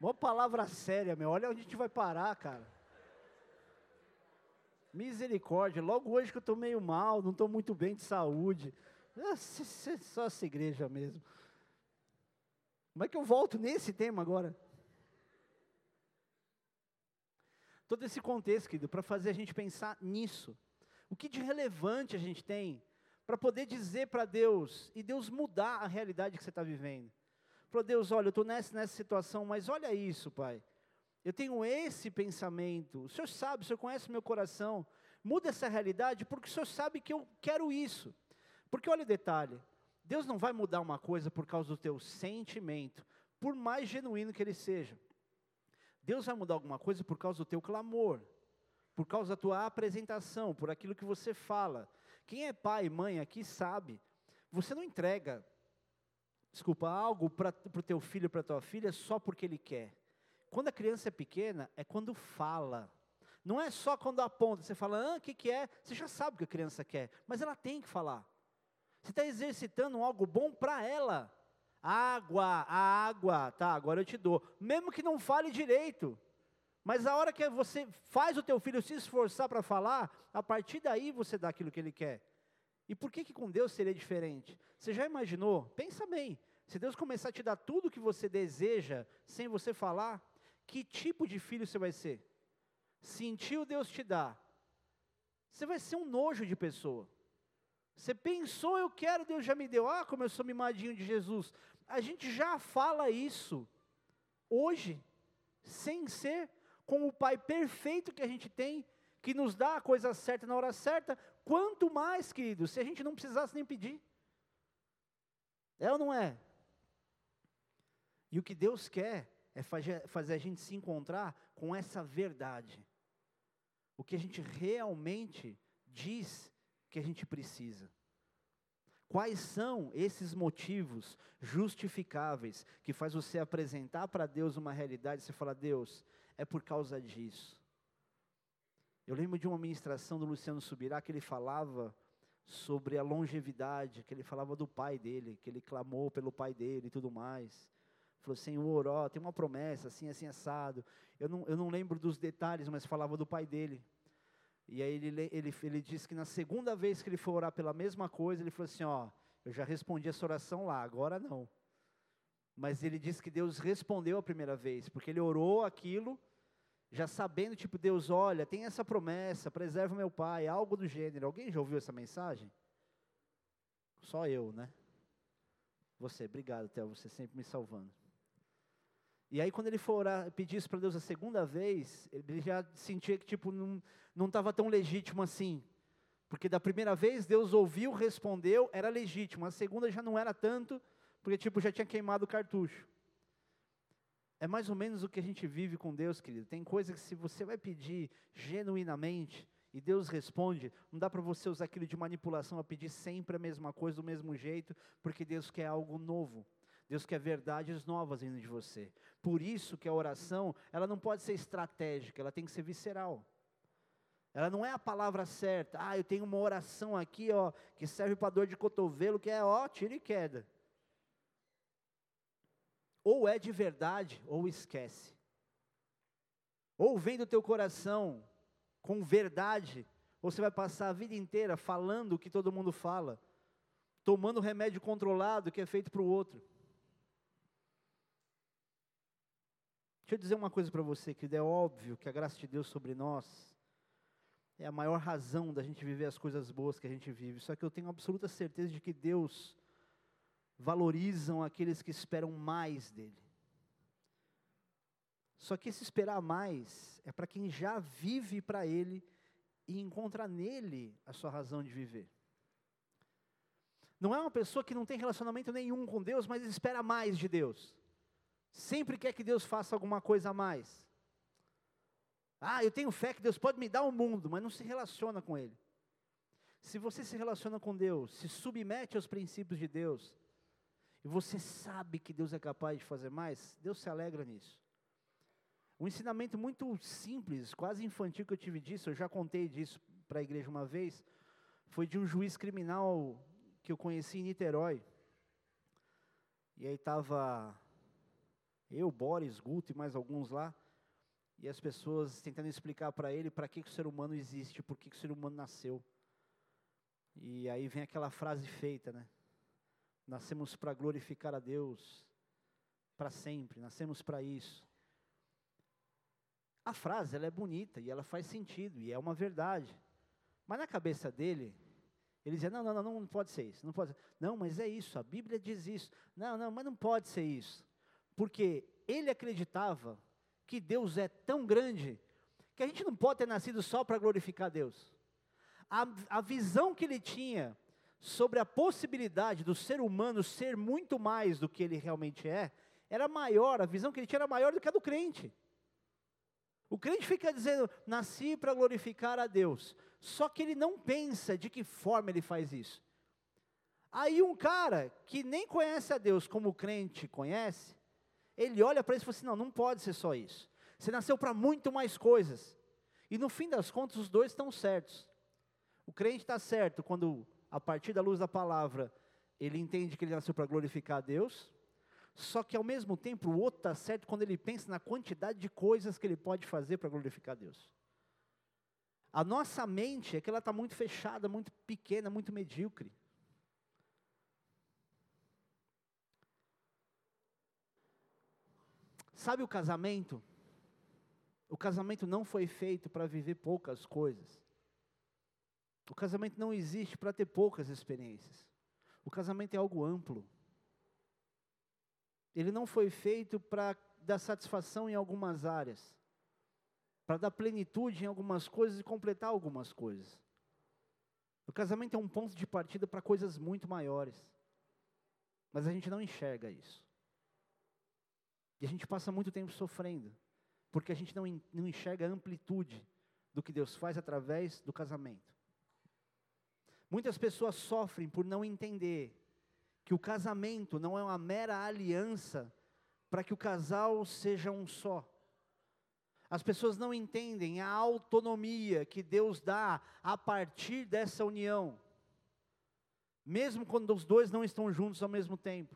Uma palavra séria, meu. Olha onde a gente vai parar, cara. Misericórdia, logo hoje que eu estou meio mal, não estou muito bem de saúde. É só essa igreja mesmo. Como é que eu volto nesse tema agora? Todo esse contexto, querido, para fazer a gente pensar nisso. O que de relevante a gente tem para poder dizer para Deus e Deus mudar a realidade que você está vivendo. Para Deus, olha, eu estou nessa, nessa situação, mas olha isso, Pai. Eu tenho esse pensamento. O Senhor sabe, o Senhor conhece meu coração. Muda essa realidade porque o Senhor sabe que eu quero isso. Porque olha o detalhe: Deus não vai mudar uma coisa por causa do teu sentimento, por mais genuíno que ele seja. Deus vai mudar alguma coisa por causa do teu clamor, por causa da tua apresentação, por aquilo que você fala. Quem é pai e mãe aqui sabe, você não entrega, desculpa, algo para o teu filho, para a tua filha, só porque ele quer. Quando a criança é pequena, é quando fala. Não é só quando aponta, você fala, ah, o que, que é? Você já sabe o que a criança quer, mas ela tem que falar. Você está exercitando algo bom para ela. Água, água, tá, agora eu te dou. Mesmo que não fale direito. Mas a hora que você faz o teu filho se esforçar para falar, a partir daí você dá aquilo que ele quer. E por que, que com Deus seria diferente? Você já imaginou? Pensa bem. Se Deus começar a te dar tudo o que você deseja sem você falar, que tipo de filho você vai ser? Sentiu Deus te dar. Você vai ser um nojo de pessoa. Você pensou, eu quero, Deus já me deu. Ah, como eu sou mimadinho de Jesus. A gente já fala isso hoje, sem ser com o Pai perfeito que a gente tem, que nos dá a coisa certa na hora certa. Quanto mais, querido, se a gente não precisasse nem pedir. É ou não é? E o que Deus quer é fazer a gente se encontrar com essa verdade. O que a gente realmente diz que a gente precisa. Quais são esses motivos justificáveis que faz você apresentar para Deus uma realidade e você fala, Deus, é por causa disso. Eu lembro de uma ministração do Luciano Subirá que ele falava sobre a longevidade, que ele falava do pai dele, que ele clamou pelo pai dele e tudo mais. Falou, Senhor, ó, tem uma promessa, assim, assim, assado. Eu não, eu não lembro dos detalhes, mas falava do pai dele. E aí ele, ele, ele disse que na segunda vez que ele for orar pela mesma coisa, ele falou assim, ó, eu já respondi essa oração lá, agora não. Mas ele disse que Deus respondeu a primeira vez, porque ele orou aquilo, já sabendo, tipo, Deus, olha, tem essa promessa, preserva meu pai, algo do gênero. Alguém já ouviu essa mensagem? Só eu, né? Você, obrigado, Theo, você sempre me salvando. E aí, quando ele for orar, pedir isso para Deus a segunda vez, ele já sentia que tipo, não estava tão legítimo assim. Porque da primeira vez, Deus ouviu, respondeu, era legítimo. A segunda já não era tanto, porque tipo, já tinha queimado o cartucho. É mais ou menos o que a gente vive com Deus, querido. Tem coisa que se você vai pedir genuinamente, e Deus responde, não dá para você usar aquilo de manipulação a pedir sempre a mesma coisa, do mesmo jeito, porque Deus quer algo novo. Deus quer verdades novas vindo de você. Por isso que a oração, ela não pode ser estratégica, ela tem que ser visceral. Ela não é a palavra certa. Ah, eu tenho uma oração aqui, ó, que serve para dor de cotovelo, que é ó, tira e queda. Ou é de verdade, ou esquece. Ou vem do teu coração com verdade, ou você vai passar a vida inteira falando o que todo mundo fala, tomando remédio controlado que é feito para o outro. Deixa eu dizer uma coisa para você, que é óbvio que a graça de Deus sobre nós é a maior razão da gente viver as coisas boas que a gente vive. Só que eu tenho absoluta certeza de que Deus valorizam aqueles que esperam mais dele. Só que esse esperar mais é para quem já vive para ele e encontra nele a sua razão de viver. Não é uma pessoa que não tem relacionamento nenhum com Deus, mas espera mais de Deus. Sempre quer que Deus faça alguma coisa a mais. Ah, eu tenho fé que Deus pode me dar o um mundo, mas não se relaciona com Ele. Se você se relaciona com Deus, se submete aos princípios de Deus, e você sabe que Deus é capaz de fazer mais, Deus se alegra nisso. Um ensinamento muito simples, quase infantil que eu tive disso, eu já contei disso para a igreja uma vez, foi de um juiz criminal que eu conheci em Niterói. E aí estava eu, Boris, Guto e mais alguns lá, e as pessoas tentando explicar para ele para que, que o ser humano existe, por que, que o ser humano nasceu. E aí vem aquela frase feita, né? Nascemos para glorificar a Deus para sempre, nascemos para isso. A frase ela é bonita e ela faz sentido e é uma verdade. Mas na cabeça dele, ele dizia: não, não, não, não pode ser isso, não pode. Ser. Não, mas é isso. A Bíblia diz isso. Não, não, mas não pode ser isso, porque ele acreditava que Deus é tão grande que a gente não pode ter nascido só para glorificar Deus. A, a visão que ele tinha sobre a possibilidade do ser humano ser muito mais do que ele realmente é, era maior, a visão que ele tinha era maior do que a do crente. O crente fica dizendo, nasci para glorificar a Deus, só que ele não pensa de que forma ele faz isso. Aí um cara que nem conhece a Deus como o crente conhece, ele olha para isso e fala assim: não, não pode ser só isso. Você nasceu para muito mais coisas. E no fim das contas, os dois estão certos. O crente está certo quando, a partir da luz da palavra, ele entende que ele nasceu para glorificar a Deus. Só que ao mesmo tempo, o outro está certo quando ele pensa na quantidade de coisas que ele pode fazer para glorificar a Deus. A nossa mente é que ela está muito fechada, muito pequena, muito medíocre. Sabe o casamento? O casamento não foi feito para viver poucas coisas. O casamento não existe para ter poucas experiências. O casamento é algo amplo. Ele não foi feito para dar satisfação em algumas áreas, para dar plenitude em algumas coisas e completar algumas coisas. O casamento é um ponto de partida para coisas muito maiores. Mas a gente não enxerga isso. E a gente passa muito tempo sofrendo, porque a gente não, enxerga a amplitude do que Deus faz através do casamento. Muitas pessoas sofrem por não entender que o casamento não é uma mera aliança para que o casal seja um só. As pessoas não entendem a autonomia que Deus dá a partir dessa união, mesmo quando os dois não estão juntos ao mesmo tempo.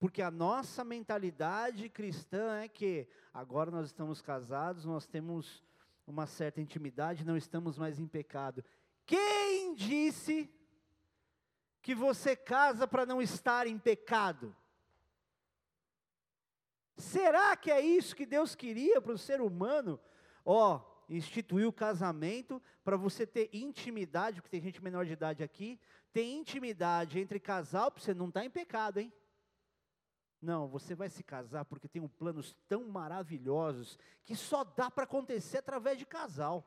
Porque a nossa mentalidade cristã é que agora nós estamos casados, nós temos uma certa intimidade, não estamos mais em pecado. Disse que você casa para não estar em pecado? Será que é isso que Deus queria para o ser humano? Ó, oh, instituir o casamento para você ter intimidade, porque tem gente menor de idade aqui, ter intimidade entre casal para você não estar tá em pecado, hein? Não, você vai se casar porque tem um planos tão maravilhosos que só dá para acontecer através de casal.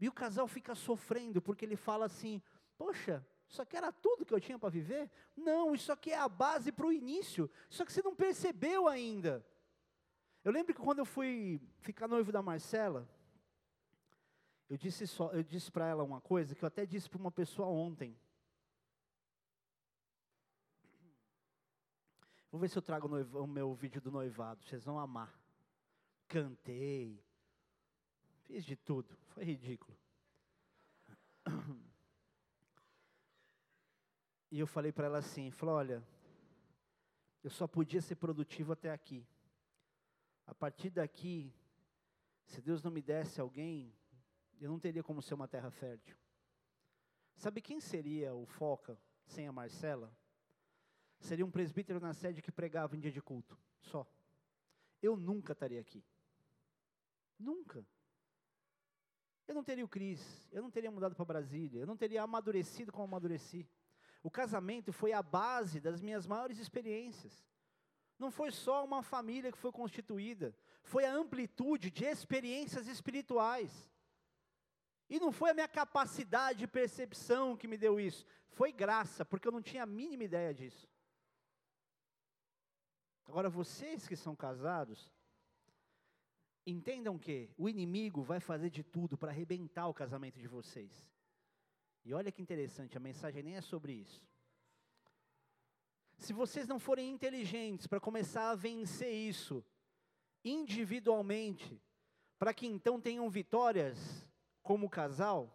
E o casal fica sofrendo porque ele fala assim: Poxa, isso aqui era tudo que eu tinha para viver? Não, isso aqui é a base para o início. Só que você não percebeu ainda. Eu lembro que quando eu fui ficar noivo da Marcela, eu disse, só, eu disse para ela uma coisa que eu até disse para uma pessoa ontem. Vou ver se eu trago o, o meu vídeo do noivado, vocês vão amar. Cantei, fiz de tudo, foi ridículo. E eu falei para ela assim, falou, olha, eu só podia ser produtivo até aqui. A partir daqui, se Deus não me desse alguém, eu não teria como ser uma terra fértil. Sabe quem seria o Foca sem a Marcela? Seria um presbítero na sede que pregava em dia de culto, só. Eu nunca estaria aqui. Nunca. Eu não teria o Cris, eu não teria mudado para Brasília, eu não teria amadurecido como amadureci. O casamento foi a base das minhas maiores experiências. Não foi só uma família que foi constituída, foi a amplitude de experiências espirituais. E não foi a minha capacidade de percepção que me deu isso, foi graça, porque eu não tinha a mínima ideia disso. Agora, vocês que são casados, entendam que o inimigo vai fazer de tudo para arrebentar o casamento de vocês. E olha que interessante, a mensagem nem é sobre isso. Se vocês não forem inteligentes para começar a vencer isso individualmente, para que então tenham vitórias como casal,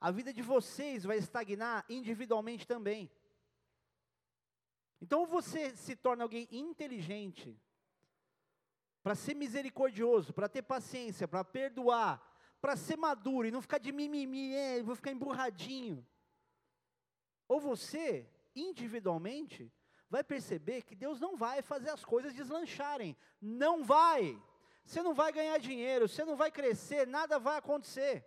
a vida de vocês vai estagnar individualmente também. Então você se torna alguém inteligente, para ser misericordioso, para ter paciência, para perdoar, para ser maduro e não ficar de mimimi, é, vou ficar emburradinho. Ou você, individualmente, vai perceber que Deus não vai fazer as coisas deslancharem. Não vai. Você não vai ganhar dinheiro, você não vai crescer, nada vai acontecer.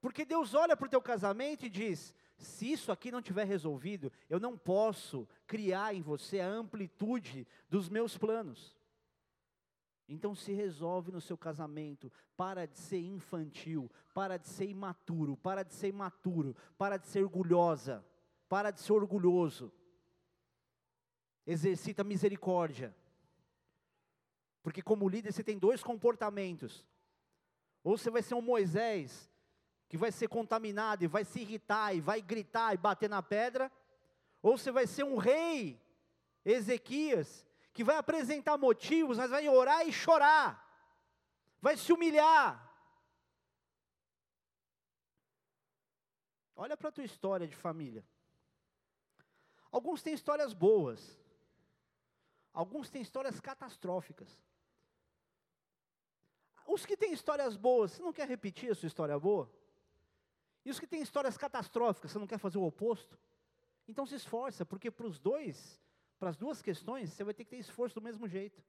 Porque Deus olha para o teu casamento e diz: se isso aqui não tiver resolvido, eu não posso criar em você a amplitude dos meus planos. Então se resolve no seu casamento, para de ser infantil, para de ser imaturo, para de ser imaturo, para de ser orgulhosa, para de ser orgulhoso. Exercita misericórdia. Porque como líder você tem dois comportamentos. Ou você vai ser um Moisés, que vai ser contaminado e vai se irritar e vai gritar e bater na pedra, ou você vai ser um rei, Ezequias, que vai apresentar motivos, mas vai orar e chorar, vai se humilhar. Olha para a tua história de família. Alguns têm histórias boas, alguns têm histórias catastróficas. Os que têm histórias boas, você não quer repetir a sua história boa? E os que têm histórias catastróficas, você não quer fazer o oposto? Então se esforça, porque para os dois para as duas questões, você vai ter que ter esforço do mesmo jeito.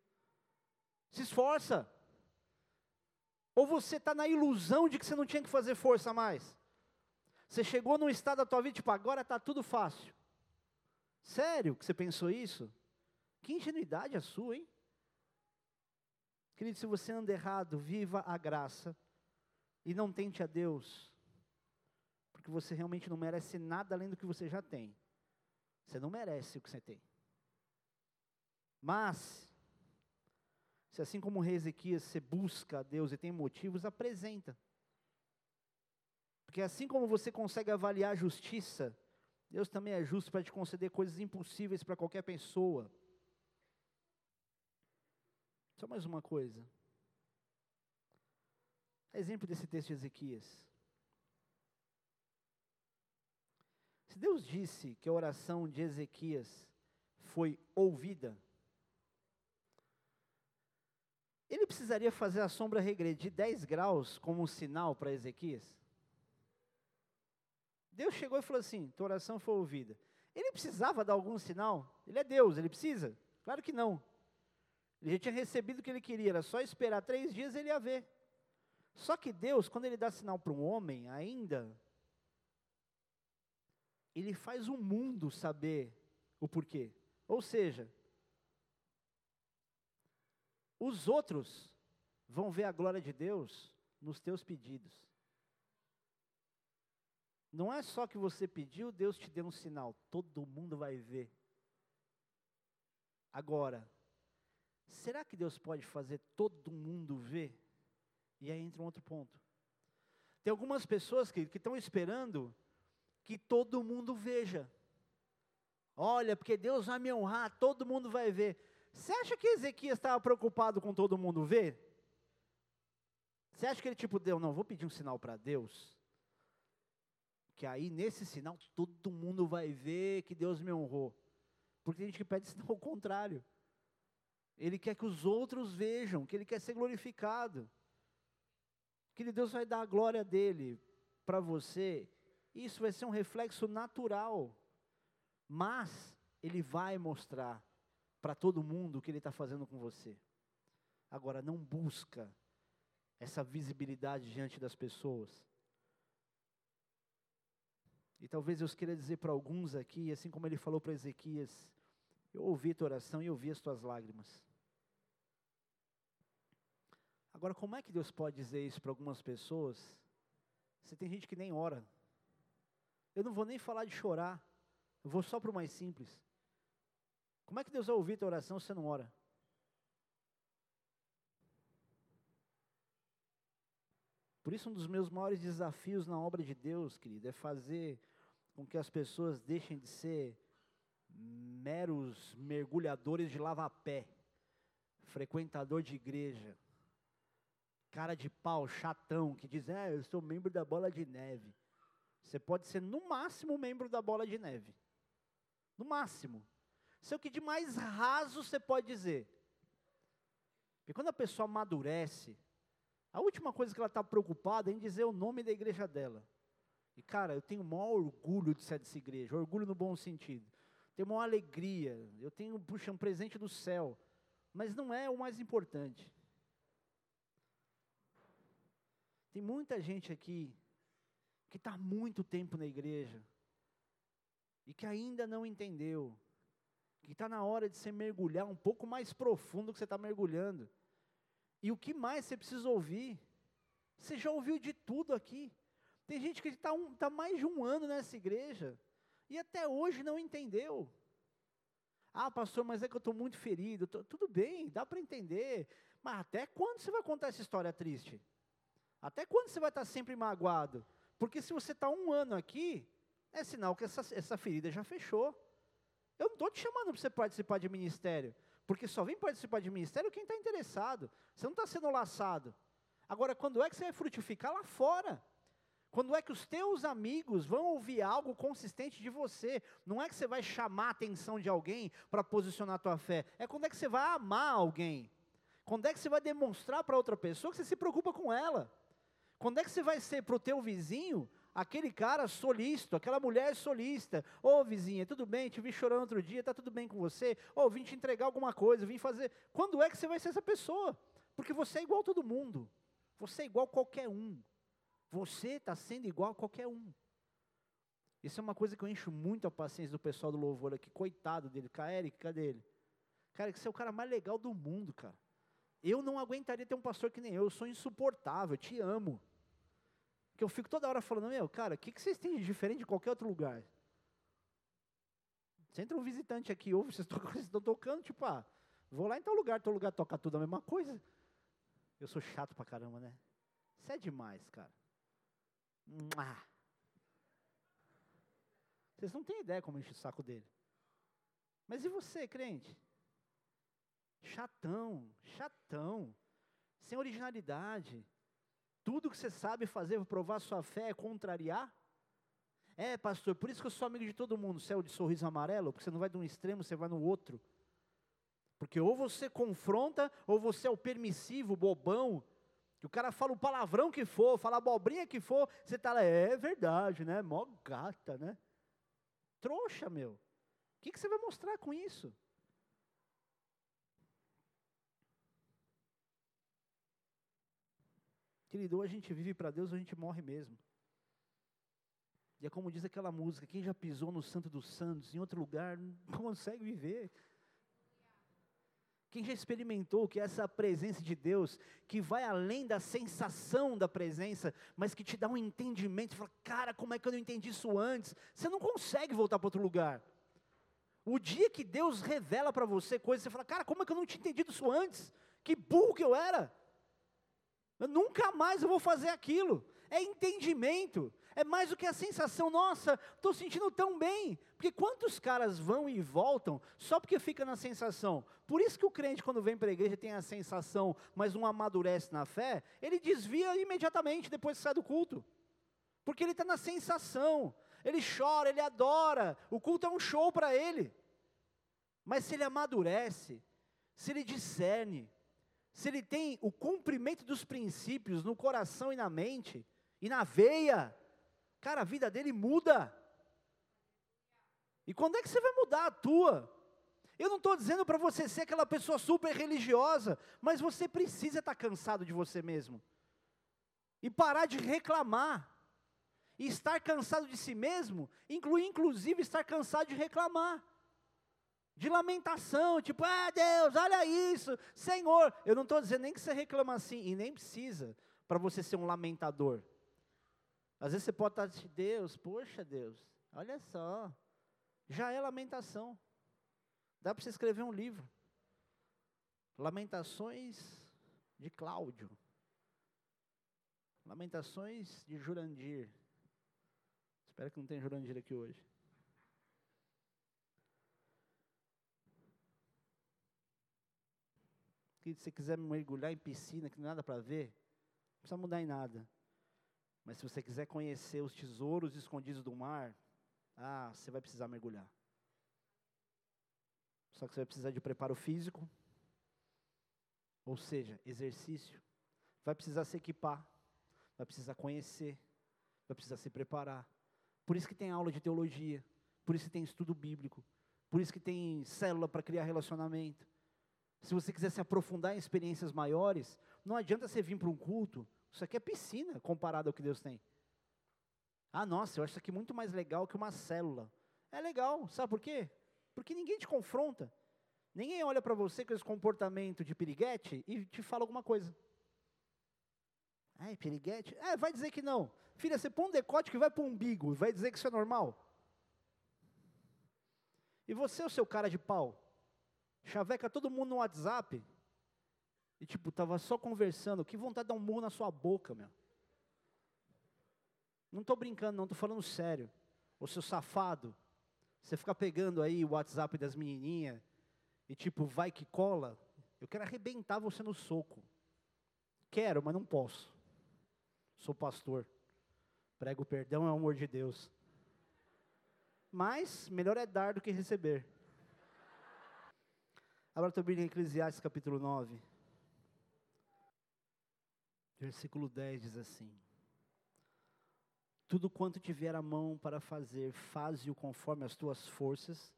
Se esforça. Ou você está na ilusão de que você não tinha que fazer força mais. Você chegou num estado da tua vida, tipo, agora está tudo fácil. Sério que você pensou isso? Que ingenuidade a sua, hein? Querido, se você anda errado, viva a graça e não tente a Deus, porque você realmente não merece nada além do que você já tem. Você não merece o que você tem. Mas, se assim como o rei Ezequias você busca a Deus e tem motivos, apresenta. Porque assim como você consegue avaliar a justiça, Deus também é justo para te conceder coisas impossíveis para qualquer pessoa. Só mais uma coisa. Exemplo desse texto de Ezequias. Se Deus disse que a oração de Ezequias foi ouvida, ele precisaria fazer a sombra regredir 10 graus como um sinal para Ezequias? Deus chegou e falou assim: tua oração foi ouvida. Ele precisava dar algum sinal? Ele é Deus, ele precisa? Claro que não. Ele já tinha recebido o que ele queria, era só esperar três dias ele ia ver. Só que Deus, quando ele dá sinal para um homem, ainda, ele faz o mundo saber o porquê. Ou seja, os outros vão ver a glória de Deus nos teus pedidos. Não é só que você pediu, Deus te deu um sinal, todo mundo vai ver. Agora, será que Deus pode fazer todo mundo ver? E aí entra um outro ponto. Tem algumas pessoas que estão esperando que todo mundo veja. Olha, porque Deus vai me honrar, todo mundo vai ver. Você acha que Ezequias estava preocupado com todo mundo ver? Você acha que ele tipo deu, não, vou pedir um sinal para Deus? Que aí nesse sinal todo mundo vai ver que Deus me honrou. Porque tem gente que pede ao contrário. Ele quer que os outros vejam, que ele quer ser glorificado. Que Deus vai dar a glória dele para você. Isso vai ser um reflexo natural. Mas ele vai mostrar para todo mundo o que ele está fazendo com você. Agora, não busca essa visibilidade diante das pessoas. E talvez eu queira dizer para alguns aqui, assim como ele falou para Ezequias, eu ouvi a tua oração e eu vi as tuas lágrimas. Agora, como é que Deus pode dizer isso para algumas pessoas? Você tem gente que nem ora. Eu não vou nem falar de chorar. Eu vou só para o mais simples. Como é que Deus vai ouvir a tua oração se você não ora? Por isso, um dos meus maiores desafios na obra de Deus, querido, é fazer com que as pessoas deixem de ser meros mergulhadores de lava-pé, frequentador de igreja, cara de pau, chatão, que diz, é, eu sou membro da bola de neve. Você pode ser, no máximo, membro da bola de neve. No máximo. Isso é o que de mais raso você pode dizer. Porque quando a pessoa amadurece, a última coisa que ela está preocupada é em dizer o nome da igreja dela. E, cara, eu tenho o maior orgulho de ser dessa igreja, orgulho no bom sentido. Tenho uma alegria, eu tenho, puxa, um presente do céu. Mas não é o mais importante. Tem muita gente aqui que está muito tempo na igreja e que ainda não entendeu que está na hora de você mergulhar um pouco mais profundo que você está mergulhando. E o que mais você precisa ouvir? Você já ouviu de tudo aqui. Tem gente que está um, tá mais de um ano nessa igreja e até hoje não entendeu. Ah, pastor, mas é que eu estou muito ferido. Tô, tudo bem, dá para entender. Mas até quando você vai contar essa história triste? Até quando você vai estar sempre magoado? Porque se você está um ano aqui, é sinal que essa, essa ferida já fechou. Eu não estou te chamando para você participar de ministério. Porque só vem participar de ministério quem está interessado. Você não está sendo laçado. Agora, quando é que você vai frutificar lá fora? Quando é que os teus amigos vão ouvir algo consistente de você? Não é que você vai chamar a atenção de alguém para posicionar a tua fé. É quando é que você vai amar alguém. Quando é que você vai demonstrar para outra pessoa que você se preocupa com ela. Quando é que você vai ser para o teu vizinho aquele cara solícito, aquela mulher solista? Ô oh, vizinha, tudo bem? Te vi chorando outro dia, está tudo bem com você? Ou oh, vim te entregar alguma coisa, vim fazer. Quando é que você vai ser essa pessoa? Porque você é igual a todo mundo. Você é igual a qualquer um. Você está sendo igual a qualquer um. Isso é uma coisa que eu encho muito a paciência do pessoal do louvor aqui. Coitado dele. Eric, cadê ele? Cara, que você é o cara mais legal do mundo, cara. Eu não aguentaria ter um pastor que nem eu. Eu sou insuportável, eu te amo. Que eu fico toda hora falando, meu, cara, o que, que vocês têm de diferente de qualquer outro lugar? Você entra um visitante aqui, ouve, vocês estão tocando, tipo, ah, vou lá em tal lugar, tal lugar toca tudo a mesma coisa. Eu sou chato pra caramba, né? Isso é demais, cara. Vocês não têm ideia como enche o saco dele. Mas e você, crente? Chatão, chatão, sem originalidade. Tudo que você sabe fazer para provar sua fé é contrariar? É, pastor, por isso que eu sou amigo de todo mundo. Céu de sorriso amarelo, porque você não vai de um extremo, você vai no outro. Porque ou você confronta, ou você é o permissivo, bobão, que o cara fala o palavrão que for, fala a abobrinha que for, você está lá, é verdade, né? Mó gata, né? Trouxa, meu. O que, que você vai mostrar com isso? Querido, ou a gente vive para Deus ou a gente morre mesmo. E é como diz aquela música: quem já pisou no Santo dos Santos, em outro lugar, não consegue viver. Quem já experimentou que essa presença de Deus, que vai além da sensação da presença, mas que te dá um entendimento, fala, cara, como é que eu não entendi isso antes? Você não consegue voltar para outro lugar. O dia que Deus revela para você coisas, você fala, cara, como é que eu não tinha entendido isso antes? Que burro que eu era. Eu nunca mais eu vou fazer aquilo. É entendimento. É mais do que a sensação, nossa, estou sentindo tão bem. Porque quantos caras vão e voltam só porque fica na sensação? Por isso que o crente, quando vem para a igreja, tem a sensação, mas não amadurece na fé, ele desvia imediatamente depois que sai do culto. Porque ele está na sensação. Ele chora, ele adora. O culto é um show para ele. Mas se ele amadurece, se ele discerne, se ele tem o cumprimento dos princípios no coração e na mente, e na veia, cara, a vida dele muda. E quando é que você vai mudar a tua? Eu não estou dizendo para você ser aquela pessoa super religiosa, mas você precisa estar tá cansado de você mesmo. E parar de reclamar. E estar cansado de si mesmo, inclui inclusive estar cansado de reclamar. De lamentação, tipo, ah Deus, olha isso, Senhor. Eu não estou dizendo nem que você reclama assim, e nem precisa, para você ser um lamentador. Às vezes você pode estar de Deus, poxa Deus, olha só, já é lamentação. Dá para você escrever um livro. Lamentações de Cláudio. Lamentações de Jurandir. Espero que não tenha Jurandir aqui hoje. Que se você quiser mergulhar em piscina, que não tem nada para ver, não precisa mudar em nada. Mas se você quiser conhecer os tesouros escondidos do mar, ah, você vai precisar mergulhar. Só que você vai precisar de preparo físico, ou seja, exercício. Vai precisar se equipar, vai precisar conhecer, vai precisar se preparar. Por isso que tem aula de teologia, por isso que tem estudo bíblico, por isso que tem célula para criar relacionamento. Se você quiser se aprofundar em experiências maiores, não adianta você vir para um culto, isso aqui é piscina comparado ao que Deus tem. Ah, nossa, eu acho isso aqui muito mais legal que uma célula. É legal, sabe por quê? Porque ninguém te confronta. Ninguém olha para você com esse comportamento de piriguete e te fala alguma coisa. Ai, piriguete? É, vai dizer que não. Filha, você põe um decote que vai para o umbigo, vai dizer que isso é normal? E você, o seu cara de pau? Chaveca todo mundo no WhatsApp. E tipo, tava só conversando. Que vontade de dar um murro na sua boca, meu. Não estou brincando, não, estou falando sério. O seu safado. Você fica pegando aí o WhatsApp das menininhas e tipo, vai que cola. Eu quero arrebentar você no soco. Quero, mas não posso. Sou pastor. Prego perdão é o amor de Deus. Mas melhor é dar do que receber. Agora estou abrindo em Eclesiastes capítulo 9. Versículo 10 diz assim: tudo quanto tiver a mão para fazer, faze-o conforme as tuas forças,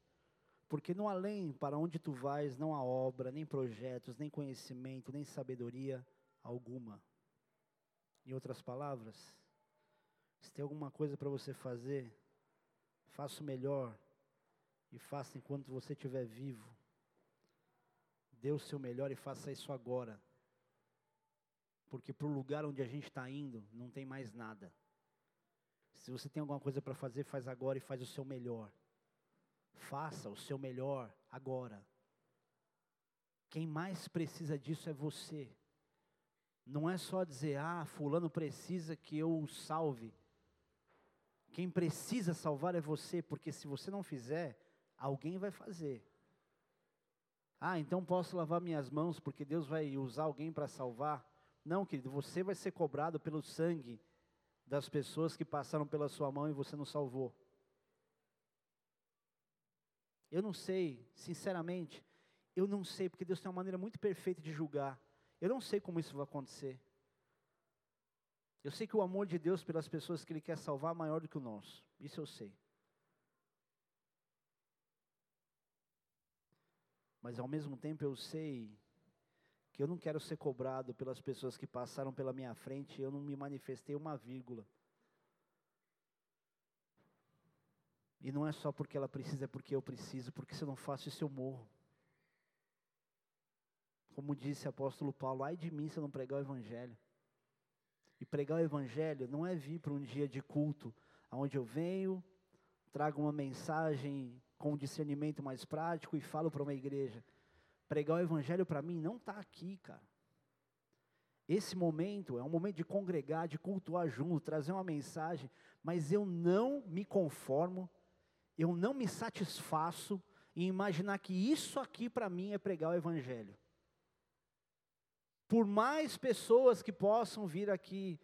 porque no além para onde tu vais não há obra, nem projetos, nem conhecimento, nem sabedoria alguma. Em outras palavras, se tem alguma coisa para você fazer, faça o melhor e faça enquanto você estiver vivo. Dê o seu melhor e faça isso agora. Porque para o lugar onde a gente está indo, não tem mais nada. Se você tem alguma coisa para fazer, faz agora e faz o seu melhor. Faça o seu melhor agora. Quem mais precisa disso é você. Não é só dizer, ah, Fulano precisa que eu o salve. Quem precisa salvar é você, porque se você não fizer, alguém vai fazer. Ah, então posso lavar minhas mãos porque Deus vai usar alguém para salvar? Não, querido, você vai ser cobrado pelo sangue das pessoas que passaram pela sua mão e você não salvou. Eu não sei, sinceramente, eu não sei, porque Deus tem uma maneira muito perfeita de julgar. Eu não sei como isso vai acontecer. Eu sei que o amor de Deus pelas pessoas que Ele quer salvar é maior do que o nosso. Isso eu sei. Mas ao mesmo tempo eu sei que eu não quero ser cobrado pelas pessoas que passaram pela minha frente e eu não me manifestei uma vírgula. E não é só porque ela precisa, é porque eu preciso, porque se eu não faço isso eu morro. Como disse o apóstolo Paulo, ai de mim se eu não pregar o evangelho. E pregar o evangelho não é vir para um dia de culto, onde eu venho, trago uma mensagem com um discernimento mais prático e falo para uma igreja. Pregar o evangelho para mim não está aqui, cara. Esse momento é um momento de congregar, de cultuar junto, trazer uma mensagem, mas eu não me conformo, eu não me satisfaço em imaginar que isso aqui para mim é pregar o Evangelho. Por mais pessoas que possam vir aqui,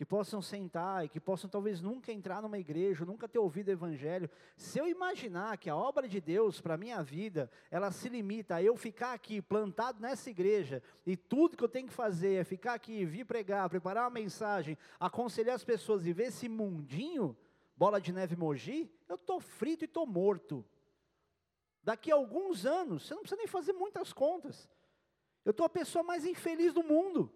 que possam sentar e que possam talvez nunca entrar numa igreja, nunca ter ouvido o evangelho. Se eu imaginar que a obra de Deus para minha vida, ela se limita a eu ficar aqui plantado nessa igreja e tudo que eu tenho que fazer é ficar aqui, vir pregar, preparar uma mensagem, aconselhar as pessoas e ver esse mundinho, bola de neve moji, eu estou frito e estou morto. Daqui a alguns anos, você não precisa nem fazer muitas contas. Eu estou a pessoa mais infeliz do mundo.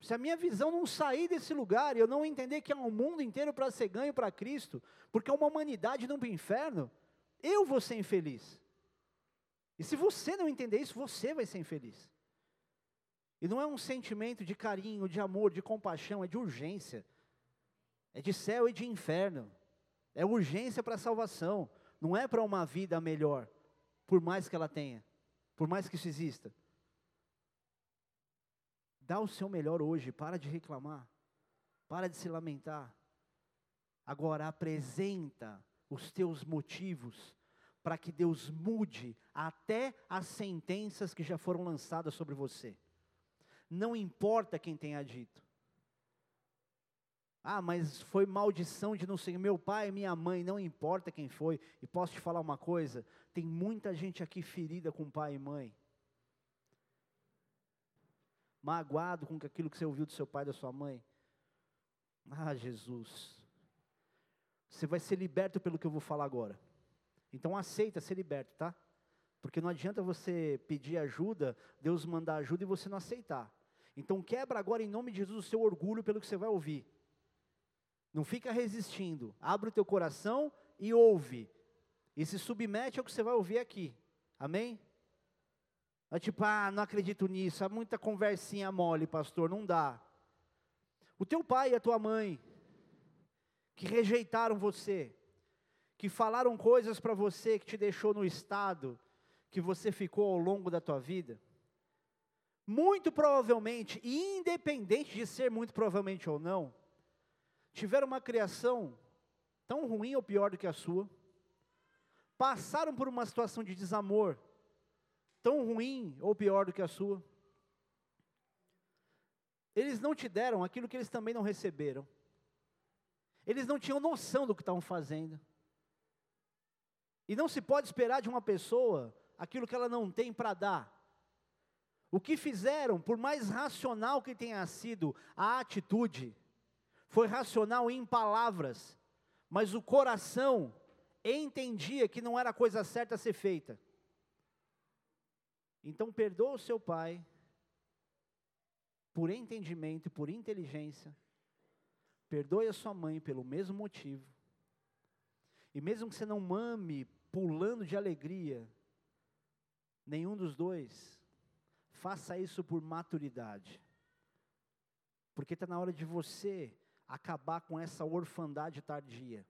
Se a minha visão não sair desse lugar e eu não entender que há um mundo inteiro para ser ganho para Cristo, porque há uma humanidade indo para o inferno, eu vou ser infeliz. E se você não entender isso, você vai ser infeliz. E não é um sentimento de carinho, de amor, de compaixão, é de urgência. É de céu e de inferno. É urgência para a salvação. Não é para uma vida melhor, por mais que ela tenha, por mais que isso exista. Dá o seu melhor hoje, para de reclamar, para de se lamentar. Agora apresenta os teus motivos para que Deus mude até as sentenças que já foram lançadas sobre você. Não importa quem tenha dito. Ah, mas foi maldição de não sei, meu pai, minha mãe, não importa quem foi. E posso te falar uma coisa: tem muita gente aqui ferida com pai e mãe magoado com aquilo que você ouviu do seu pai da sua mãe. Ah, Jesus. Você vai ser liberto pelo que eu vou falar agora. Então aceita ser liberto, tá? Porque não adianta você pedir ajuda, Deus mandar ajuda e você não aceitar. Então quebra agora em nome de Jesus o seu orgulho pelo que você vai ouvir. Não fica resistindo. Abre o teu coração e ouve. E se submete ao que você vai ouvir aqui. Amém? É tipo, ah, não acredito nisso, há muita conversinha mole, pastor, não dá. O teu pai e a tua mãe, que rejeitaram você, que falaram coisas para você que te deixou no estado que você ficou ao longo da tua vida, muito provavelmente, independente de ser muito provavelmente ou não, tiveram uma criação tão ruim ou pior do que a sua, passaram por uma situação de desamor, tão ruim ou pior do que a sua. Eles não te deram aquilo que eles também não receberam. Eles não tinham noção do que estavam fazendo. E não se pode esperar de uma pessoa aquilo que ela não tem para dar. O que fizeram, por mais racional que tenha sido a atitude, foi racional em palavras, mas o coração entendia que não era a coisa certa a ser feita. Então perdoa o seu pai por entendimento e por inteligência. Perdoe a sua mãe pelo mesmo motivo. E mesmo que você não mame pulando de alegria, nenhum dos dois, faça isso por maturidade. Porque está na hora de você acabar com essa orfandade tardia.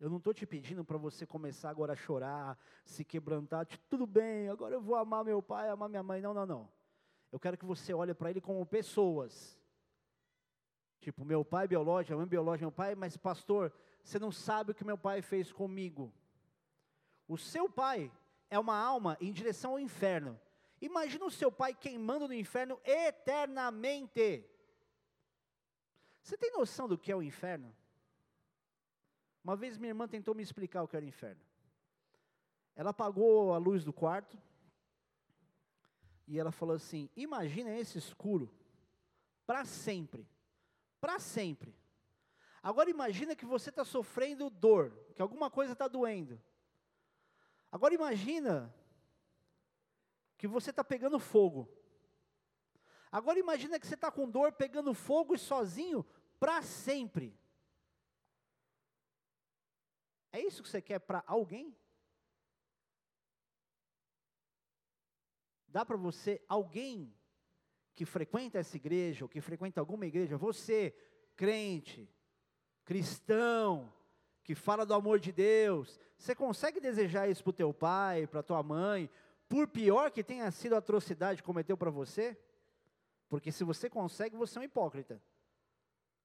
Eu não estou te pedindo para você começar agora a chorar, se quebrantar, tudo bem, agora eu vou amar meu pai, amar minha mãe. Não, não, não. Eu quero que você olhe para ele como pessoas. Tipo, meu pai biológico, a mãe biológica, meu pai, mas pastor, você não sabe o que meu pai fez comigo. O seu pai é uma alma em direção ao inferno. Imagina o seu pai queimando no inferno eternamente. Você tem noção do que é o inferno? Uma vez minha irmã tentou me explicar o que era inferno. Ela apagou a luz do quarto e ela falou assim: Imagina esse escuro para sempre, para sempre. Agora imagina que você está sofrendo dor, que alguma coisa está doendo. Agora imagina que você está pegando fogo. Agora imagina que você está com dor, pegando fogo e sozinho para sempre. É isso que você quer para alguém? Dá para você, alguém que frequenta essa igreja, ou que frequenta alguma igreja, você, crente, cristão, que fala do amor de Deus, você consegue desejar isso para o teu pai, para tua mãe, por pior que tenha sido a atrocidade que cometeu para você? Porque se você consegue, você é um hipócrita.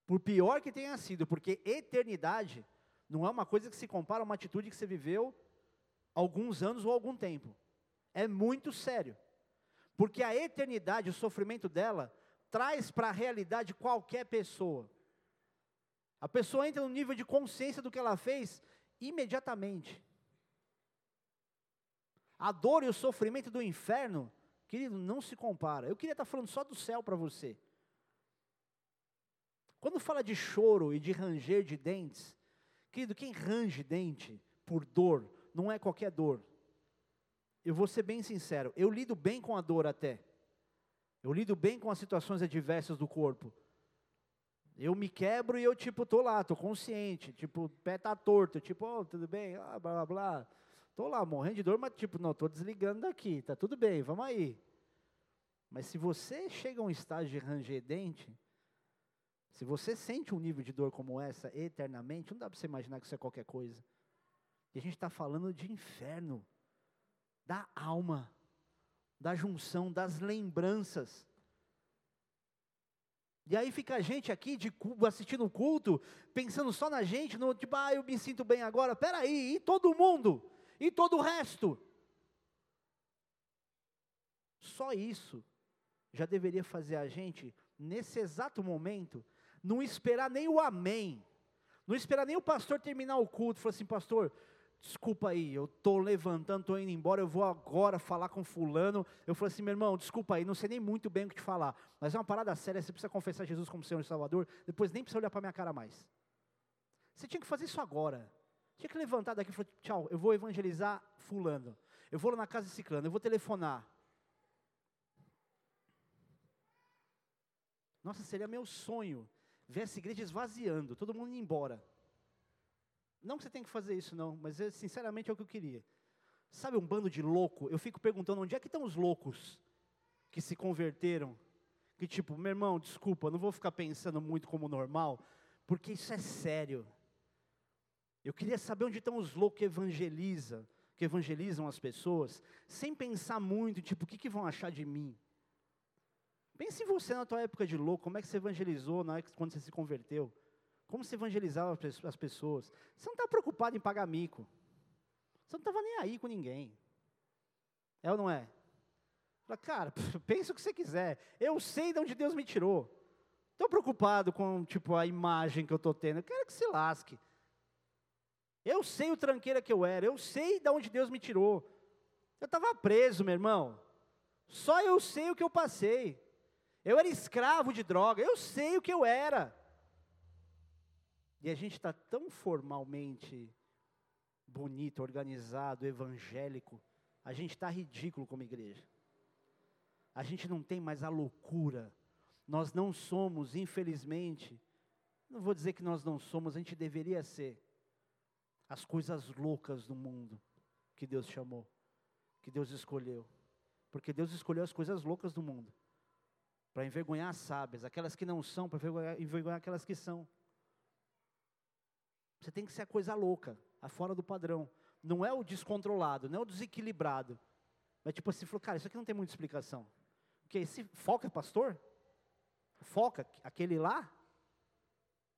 Por pior que tenha sido, porque eternidade não é uma coisa que se compara a uma atitude que você viveu alguns anos ou algum tempo. É muito sério. Porque a eternidade, o sofrimento dela, traz para a realidade qualquer pessoa. A pessoa entra no nível de consciência do que ela fez imediatamente. A dor e o sofrimento do inferno, querido, não se compara. Eu queria estar falando só do céu para você. Quando fala de choro e de ranger de dentes, querido, quem range dente por dor, não é qualquer dor. Eu vou ser bem sincero, eu lido bem com a dor até. Eu lido bem com as situações adversas do corpo. Eu me quebro e eu, tipo, tô lá, tô consciente, tipo, pé tá torto, tipo, oh, tudo bem, ah, blá, blá, blá. Tô lá, morrendo de dor, mas, tipo, não, tô desligando daqui, tá tudo bem, vamos aí. Mas se você chega a um estágio de ranger dente, se você sente um nível de dor como essa eternamente, não dá para você imaginar que isso é qualquer coisa. E a gente está falando de inferno, da alma, da junção, das lembranças. E aí fica a gente aqui de assistindo o culto, pensando só na gente, no tipo, ah, eu me sinto bem agora. Peraí, e todo mundo? E todo o resto? Só isso já deveria fazer a gente, nesse exato momento, não esperar nem o amém, não esperar nem o pastor terminar o culto, falar assim, pastor, desculpa aí, eu estou levantando, estou indo embora, eu vou agora falar com fulano. Eu falei assim, meu irmão, desculpa aí, não sei nem muito bem o que te falar, mas é uma parada séria, você precisa confessar Jesus como Senhor e Salvador, depois nem precisa olhar para minha cara mais. Você tinha que fazer isso agora. Tinha que levantar daqui e falar, tchau, eu vou evangelizar fulano. Eu vou lá na casa de ciclano, eu vou telefonar. Nossa, seria meu sonho ver essa igreja esvaziando, todo mundo indo embora. Não que você tem que fazer isso, não, mas é, sinceramente é o que eu queria. Sabe um bando de louco? Eu fico perguntando onde é que estão os loucos que se converteram? Que tipo, meu irmão, desculpa, não vou ficar pensando muito como normal, porque isso é sério. Eu queria saber onde estão os loucos que evangelizam, que evangelizam as pessoas, sem pensar muito, tipo, o que, que vão achar de mim? Pense em você na tua época de louco, como é que você evangelizou na quando você se converteu? Como você evangelizava as pessoas? Você não está preocupado em pagar mico. Você não estava nem aí com ninguém. É ou não é? Fala, cara, pensa o que você quiser. Eu sei de onde Deus me tirou. Estou preocupado com tipo a imagem que eu estou tendo. Eu quero que se lasque. Eu sei o tranqueira que eu era. Eu sei de onde Deus me tirou. Eu estava preso, meu irmão. Só eu sei o que eu passei. Eu era escravo de droga, eu sei o que eu era. E a gente está tão formalmente bonito, organizado, evangélico, a gente está ridículo como igreja. A gente não tem mais a loucura. Nós não somos, infelizmente, não vou dizer que nós não somos, a gente deveria ser as coisas loucas do mundo que Deus chamou, que Deus escolheu. Porque Deus escolheu as coisas loucas do mundo para envergonhar as sábias, aquelas que não são, para envergonhar, envergonhar aquelas que são. Você tem que ser a coisa louca, a fora do padrão. Não é o descontrolado, não é o desequilibrado. Mas tipo assim, falou, cara, isso aqui não tem muita explicação. O que? Esse foca pastor? Foca, aquele lá?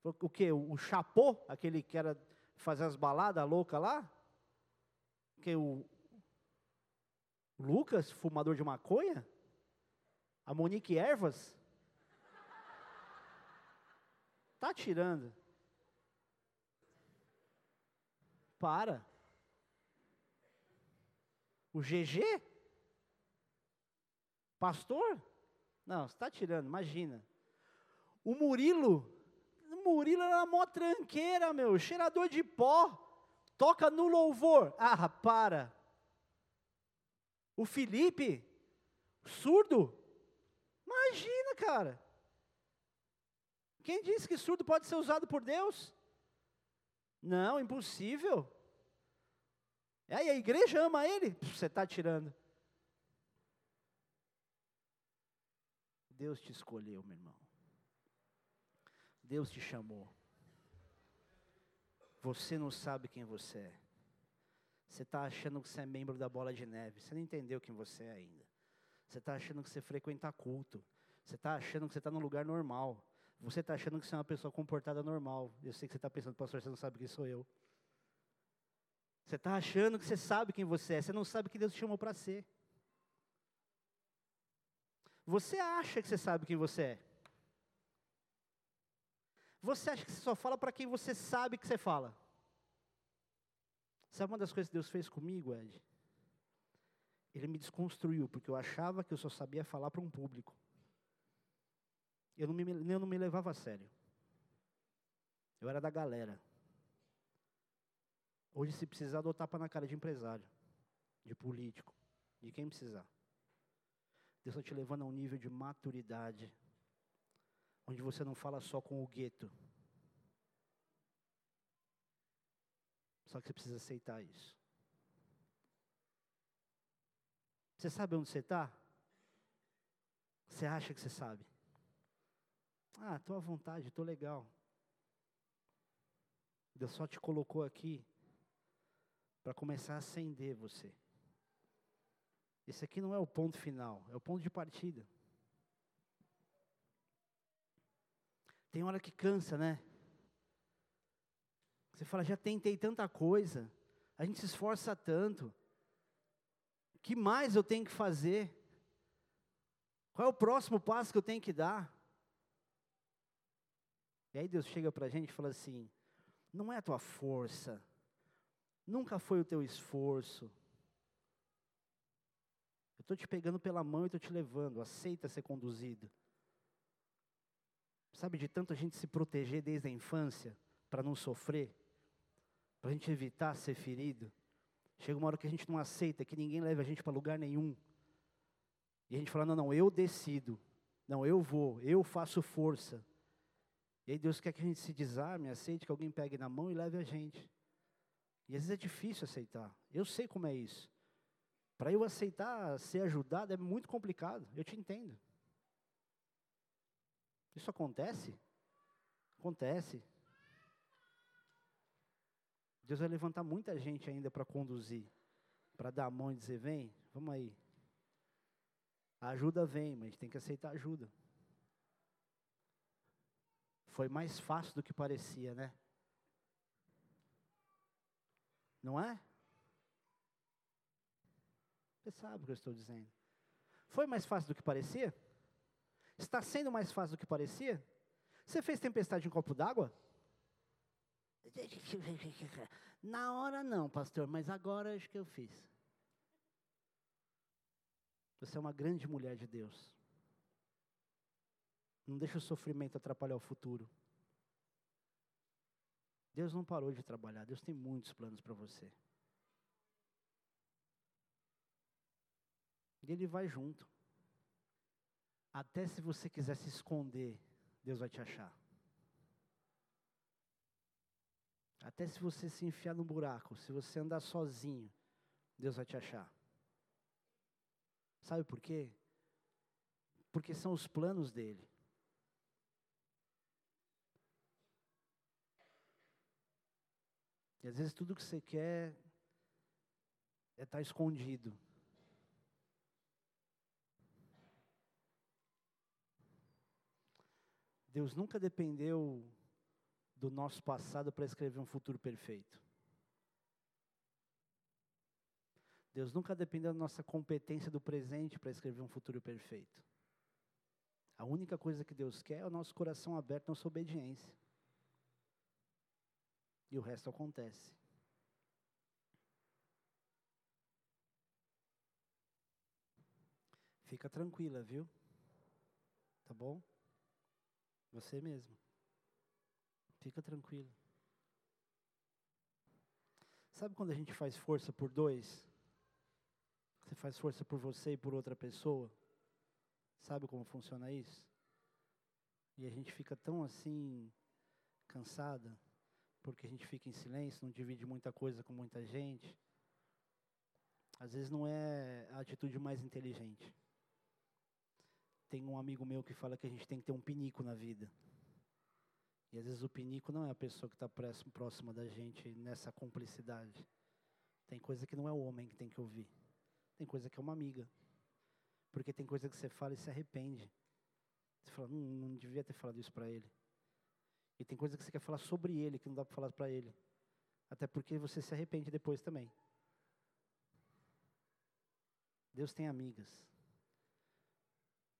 O que? O chapô, aquele que era fazer as baladas louca lá? Que o Lucas, fumador de maconha? A Monique Ervas? Tá tirando. Para. O GG? Pastor? Não, você está tirando, imagina. O Murilo? O Murilo era mó tranqueira, meu, cheirador de pó. Toca no louvor. Ah, para. O Felipe? Surdo? Imagina, cara. Quem disse que surdo pode ser usado por Deus? Não, impossível. Aí a igreja ama ele, você está tirando. Deus te escolheu, meu irmão. Deus te chamou. Você não sabe quem você é. Você está achando que você é membro da bola de neve. Você não entendeu quem você é ainda. Você está achando que você frequenta culto. Você está achando que você está num lugar normal. Você está achando que você é uma pessoa comportada normal. Eu sei que você está pensando, pastor, você não sabe quem sou eu. Você está achando que você sabe quem você é. Você não sabe que Deus te chamou para ser. Você acha que você sabe quem você é. Você acha que você só fala para quem você sabe que você fala. Sabe uma das coisas que Deus fez comigo, Ed? Ele me desconstruiu, porque eu achava que eu só sabia falar para um público. Eu não, me, eu não me levava a sério. Eu era da galera. Hoje, se precisar, dou tapa na cara de empresário, de político, de quem precisar. Deus está te levando a um nível de maturidade, onde você não fala só com o gueto. Só que você precisa aceitar isso. Você sabe onde você está? Você acha que você sabe? Ah, estou à vontade, estou legal. Deus só te colocou aqui para começar a acender você. Esse aqui não é o ponto final, é o ponto de partida. Tem hora que cansa, né? Você fala, já tentei tanta coisa, a gente se esforça tanto. O que mais eu tenho que fazer? Qual é o próximo passo que eu tenho que dar? E aí Deus chega para a gente e fala assim: não é a tua força, nunca foi o teu esforço. Eu estou te pegando pela mão e estou te levando, aceita ser conduzido. Sabe, de tanto a gente se proteger desde a infância, para não sofrer, para a gente evitar ser ferido. Chega uma hora que a gente não aceita que ninguém leve a gente para lugar nenhum. E a gente fala: não, não, eu decido. Não, eu vou, eu faço força. E aí Deus quer que a gente se desarme, aceite que alguém pegue na mão e leve a gente. E às vezes é difícil aceitar. Eu sei como é isso. Para eu aceitar ser ajudado é muito complicado. Eu te entendo. Isso acontece? Acontece. Deus vai levantar muita gente ainda para conduzir, para dar a mão e dizer: vem, vamos aí. A ajuda vem, mas tem que aceitar a ajuda. Foi mais fácil do que parecia, né? Não é? Você sabe o que eu estou dizendo. Foi mais fácil do que parecia? Está sendo mais fácil do que parecia? Você fez tempestade em copo d'água? Na hora não, pastor, mas agora acho que eu fiz. Você é uma grande mulher de Deus. Não deixa o sofrimento atrapalhar o futuro. Deus não parou de trabalhar, Deus tem muitos planos para você. E Ele vai junto. Até se você quiser se esconder, Deus vai te achar. Até se você se enfiar no buraco, se você andar sozinho, Deus vai te achar. Sabe por quê? Porque são os planos dele. Às vezes tudo que você quer é estar tá escondido. Deus nunca dependeu do nosso passado para escrever um futuro perfeito. Deus nunca dependeu da nossa competência do presente para escrever um futuro perfeito. A única coisa que Deus quer é o nosso coração aberto, nossa obediência. E o resto acontece. Fica tranquila, viu? Tá bom? Você mesmo. Fica tranquilo. Sabe quando a gente faz força por dois? Você faz força por você e por outra pessoa? Sabe como funciona isso? E a gente fica tão assim, cansada porque a gente fica em silêncio, não divide muita coisa com muita gente. Às vezes não é a atitude mais inteligente. Tem um amigo meu que fala que a gente tem que ter um pinico na vida. E às vezes o pinico não é a pessoa que está próxima da gente nessa cumplicidade. Tem coisa que não é o homem que tem que ouvir. Tem coisa que é uma amiga. Porque tem coisa que você fala e se arrepende. Você fala, não, não devia ter falado isso para ele. E tem coisa que você quer falar sobre ele que não dá para falar para ele. Até porque você se arrepende depois também. Deus tem amigas.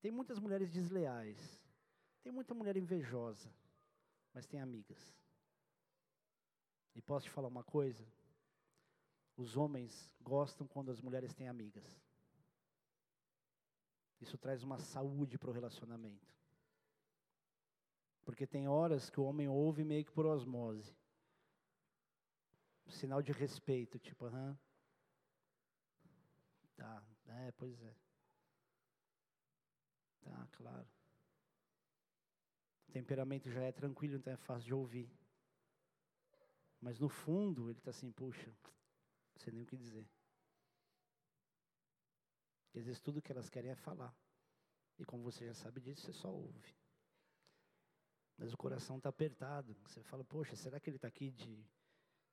Tem muitas mulheres desleais. Tem muita mulher invejosa. Mas tem amigas. E posso te falar uma coisa? Os homens gostam quando as mulheres têm amigas. Isso traz uma saúde para o relacionamento. Porque tem horas que o homem ouve meio que por osmose. Sinal de respeito, tipo, aham. Tá, é, pois é. Tá, claro. O temperamento já é tranquilo, então é fácil de ouvir. Mas no fundo, ele está assim, puxa, não sei nem o que dizer. Às vezes tudo que elas querem é falar. E como você já sabe disso, você só ouve mas o coração está apertado. Você fala, poxa, será que ele está aqui de,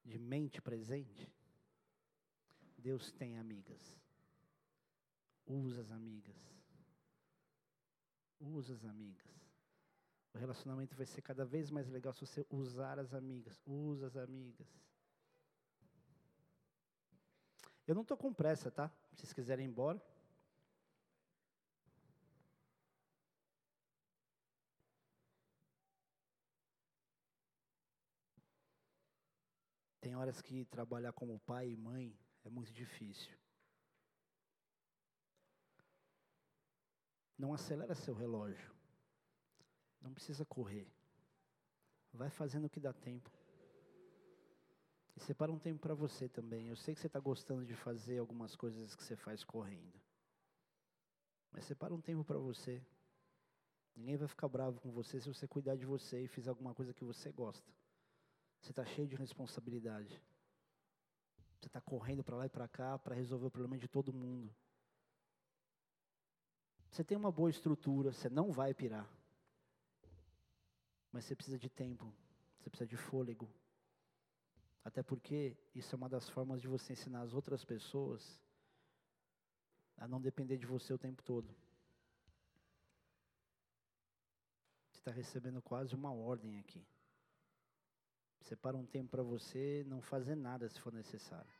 de mente presente? Deus tem amigas. Usa as amigas. Usa as amigas. O relacionamento vai ser cada vez mais legal se você usar as amigas. Usa as amigas. Eu não estou com pressa, tá? Se vocês quiserem ir embora. Horas que trabalhar como pai e mãe é muito difícil. Não acelera seu relógio. Não precisa correr. Vai fazendo o que dá tempo. E separa um tempo para você também. Eu sei que você está gostando de fazer algumas coisas que você faz correndo. Mas separa um tempo para você. Ninguém vai ficar bravo com você se você cuidar de você e fizer alguma coisa que você gosta. Você está cheio de responsabilidade. Você está correndo para lá e para cá para resolver o problema de todo mundo. Você tem uma boa estrutura, você não vai pirar. Mas você precisa de tempo, você precisa de fôlego. Até porque isso é uma das formas de você ensinar as outras pessoas a não depender de você o tempo todo. Você está recebendo quase uma ordem aqui. Separa um tempo para você não fazer nada se for necessário.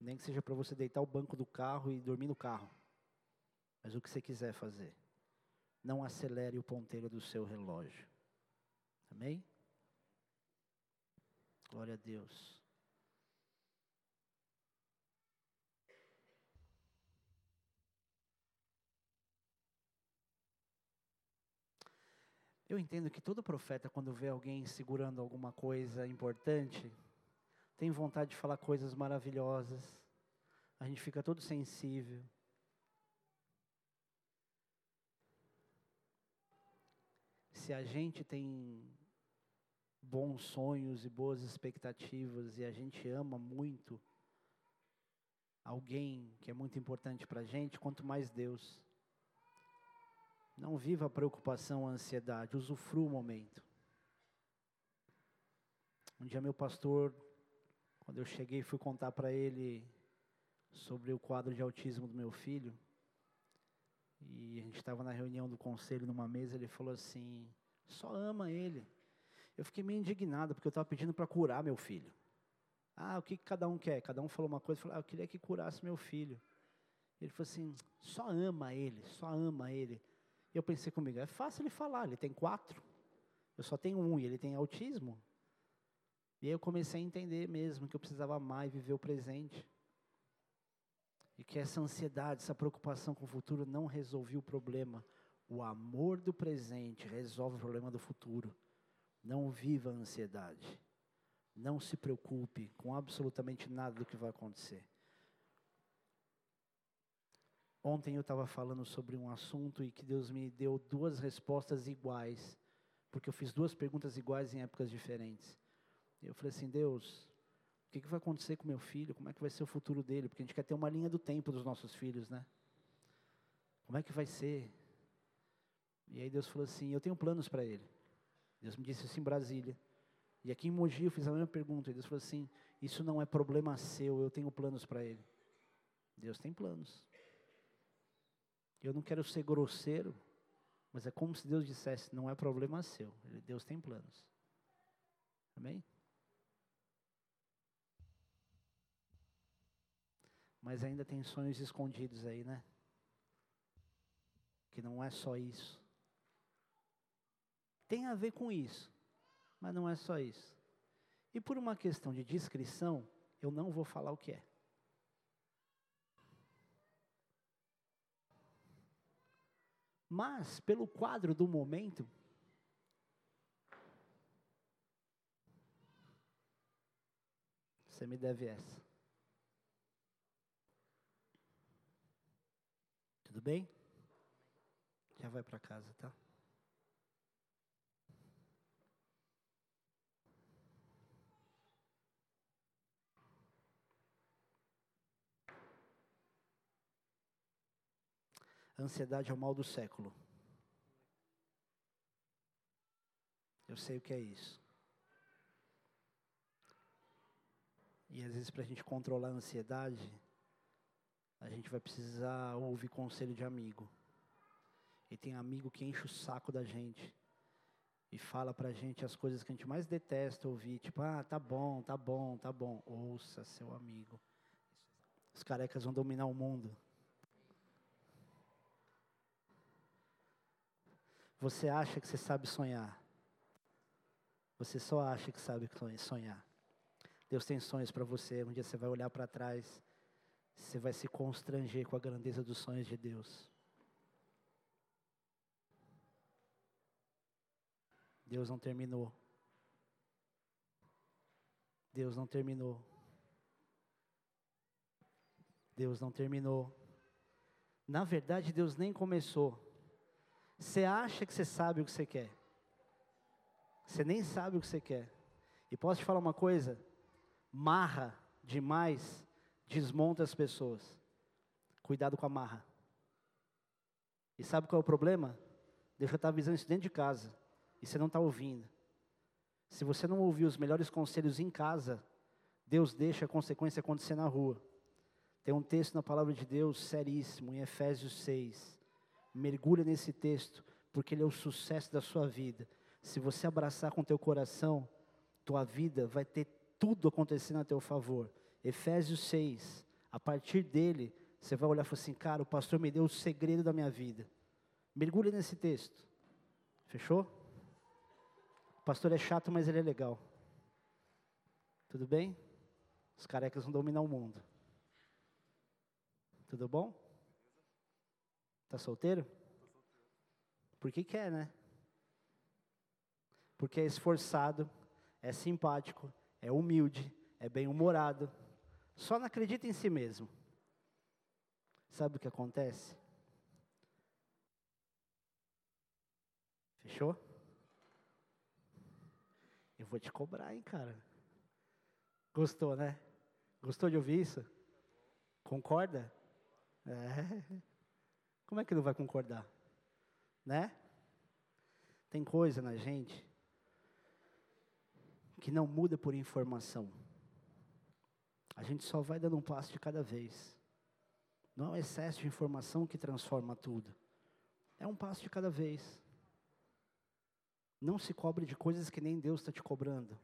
Nem que seja para você deitar o banco do carro e dormir no carro. Mas o que você quiser fazer. Não acelere o ponteiro do seu relógio. Amém? Glória a Deus. Eu entendo que todo profeta, quando vê alguém segurando alguma coisa importante, tem vontade de falar coisas maravilhosas. A gente fica todo sensível. Se a gente tem bons sonhos e boas expectativas e a gente ama muito alguém que é muito importante para a gente, quanto mais Deus. Não viva a preocupação, a ansiedade, usufrua o momento. Um dia meu pastor, quando eu cheguei, fui contar para ele sobre o quadro de autismo do meu filho. E a gente estava na reunião do conselho numa mesa, ele falou assim: "Só ama ele". Eu fiquei meio indignado porque eu estava pedindo para curar meu filho. Ah, o que, cada um quer? Cada um falou uma coisa, falou: ah, "Eu queria que curasse meu filho". Ele falou assim: "Só ama ele, só ama ele". Eu pensei comigo, é fácil ele falar, ele tem quatro. Eu só tenho um e ele tem autismo. E aí eu comecei a entender mesmo que eu precisava e viver o presente. E que essa ansiedade, essa preocupação com o futuro não resolvia o problema. O amor do presente resolve o problema do futuro. Não viva a ansiedade. Não se preocupe com absolutamente nada do que vai acontecer. Ontem eu estava falando sobre um assunto e que Deus me deu duas respostas iguais, porque eu fiz duas perguntas iguais em épocas diferentes. Eu falei assim, Deus, o que, que vai acontecer com meu filho? Como é que vai ser o futuro dele? Porque a gente quer ter uma linha do tempo dos nossos filhos, né? Como é que vai ser? E aí Deus falou assim, eu tenho planos para ele. Deus me disse isso em Brasília. E aqui em Mogi eu fiz a mesma pergunta. E Deus falou assim, isso não é problema seu, eu tenho planos para ele. Deus tem planos. Eu não quero ser grosseiro, mas é como se Deus dissesse: não é problema seu, Deus tem planos. Amém? Mas ainda tem sonhos escondidos aí, né? que não é só isso. Tem a ver com isso, mas não é só isso. E por uma questão de discrição, eu não vou falar o que é. Mas, pelo quadro do momento, você me deve essa. Tudo bem? Já vai para casa, tá? Ansiedade é o mal do século. Eu sei o que é isso. E às vezes, para a gente controlar a ansiedade, a gente vai precisar ouvir conselho de amigo. E tem amigo que enche o saco da gente e fala pra gente as coisas que a gente mais detesta ouvir, tipo, ah, tá bom, tá bom, tá bom. Ouça seu amigo. Os carecas vão dominar o mundo. Você acha que você sabe sonhar. Você só acha que sabe sonhar. Deus tem sonhos para você. Um dia você vai olhar para trás, você vai se constranger com a grandeza dos sonhos de Deus. Deus não terminou. Deus não terminou. Deus não terminou. Na verdade, Deus nem começou. Você acha que você sabe o que você quer. Você nem sabe o que você quer. E posso te falar uma coisa? Marra demais desmonta as pessoas. Cuidado com a marra. E sabe qual é o problema? Deus já está avisando isso dentro de casa. E você não está ouvindo. Se você não ouvir os melhores conselhos em casa, Deus deixa a consequência acontecer na rua. Tem um texto na palavra de Deus seríssimo, em Efésios 6, Mergulha nesse texto, porque ele é o sucesso da sua vida. Se você abraçar com teu coração, tua vida vai ter tudo acontecendo a teu favor. Efésios 6, a partir dele, você vai olhar e falar assim, cara, o pastor me deu o segredo da minha vida. Mergulhe nesse texto. Fechou? O pastor é chato, mas ele é legal. Tudo bem? Os carecas vão dominar o mundo. Tudo bom? Está solteiro? Porque quer, né? Porque é esforçado, é simpático, é humilde, é bem-humorado. Só não acredita em si mesmo. Sabe o que acontece? Fechou? Eu vou te cobrar, hein, cara. Gostou, né? Gostou de ouvir isso? Concorda? É. Como é que não vai concordar? Né? Tem coisa na gente que não muda por informação. A gente só vai dando um passo de cada vez. Não é o excesso de informação que transforma tudo. É um passo de cada vez. Não se cobre de coisas que nem Deus está te cobrando.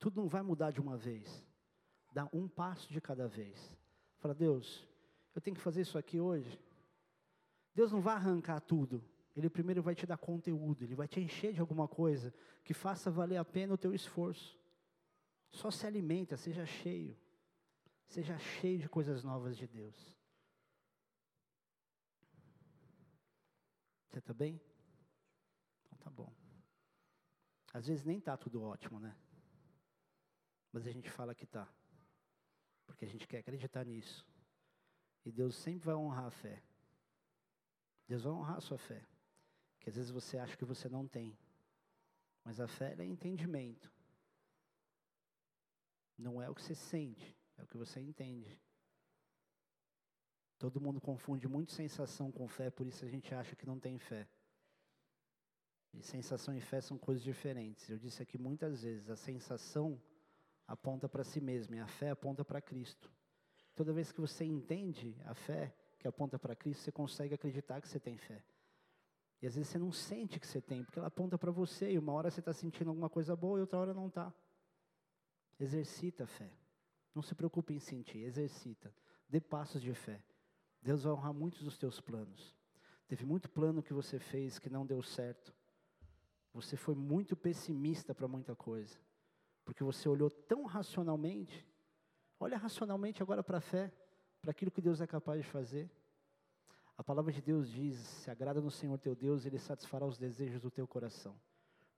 Tudo não vai mudar de uma vez. Dá um passo de cada vez. Fala, Deus, eu tenho que fazer isso aqui hoje. Deus não vai arrancar tudo. Ele primeiro vai te dar conteúdo, ele vai te encher de alguma coisa que faça valer a pena o teu esforço. Só se alimenta, seja cheio. Seja cheio de coisas novas de Deus. Você está bem? Então tá bom. Às vezes nem está tudo ótimo, né? Mas a gente fala que está. Porque a gente quer acreditar nisso. E Deus sempre vai honrar a fé. Deus vai honrar a sua fé. Que às vezes você acha que você não tem. Mas a fé é entendimento. Não é o que você sente, é o que você entende. Todo mundo confunde muito sensação com fé, por isso a gente acha que não tem fé. E sensação e fé são coisas diferentes. Eu disse aqui muitas vezes, a sensação aponta para si mesma e a fé aponta para Cristo. Toda vez que você entende a fé, que aponta para Cristo, você consegue acreditar que você tem fé. E às vezes você não sente que você tem, porque ela aponta para você, e uma hora você está sentindo alguma coisa boa e outra hora não está. Exercita a fé. Não se preocupe em sentir, exercita. Dê passos de fé. Deus vai honrar muitos dos teus planos. Teve muito plano que você fez que não deu certo. Você foi muito pessimista para muita coisa. Porque você olhou tão racionalmente. Olha racionalmente agora para a fé, para aquilo que Deus é capaz de fazer. A palavra de Deus diz: se agrada no Senhor teu Deus, Ele satisfará os desejos do teu coração.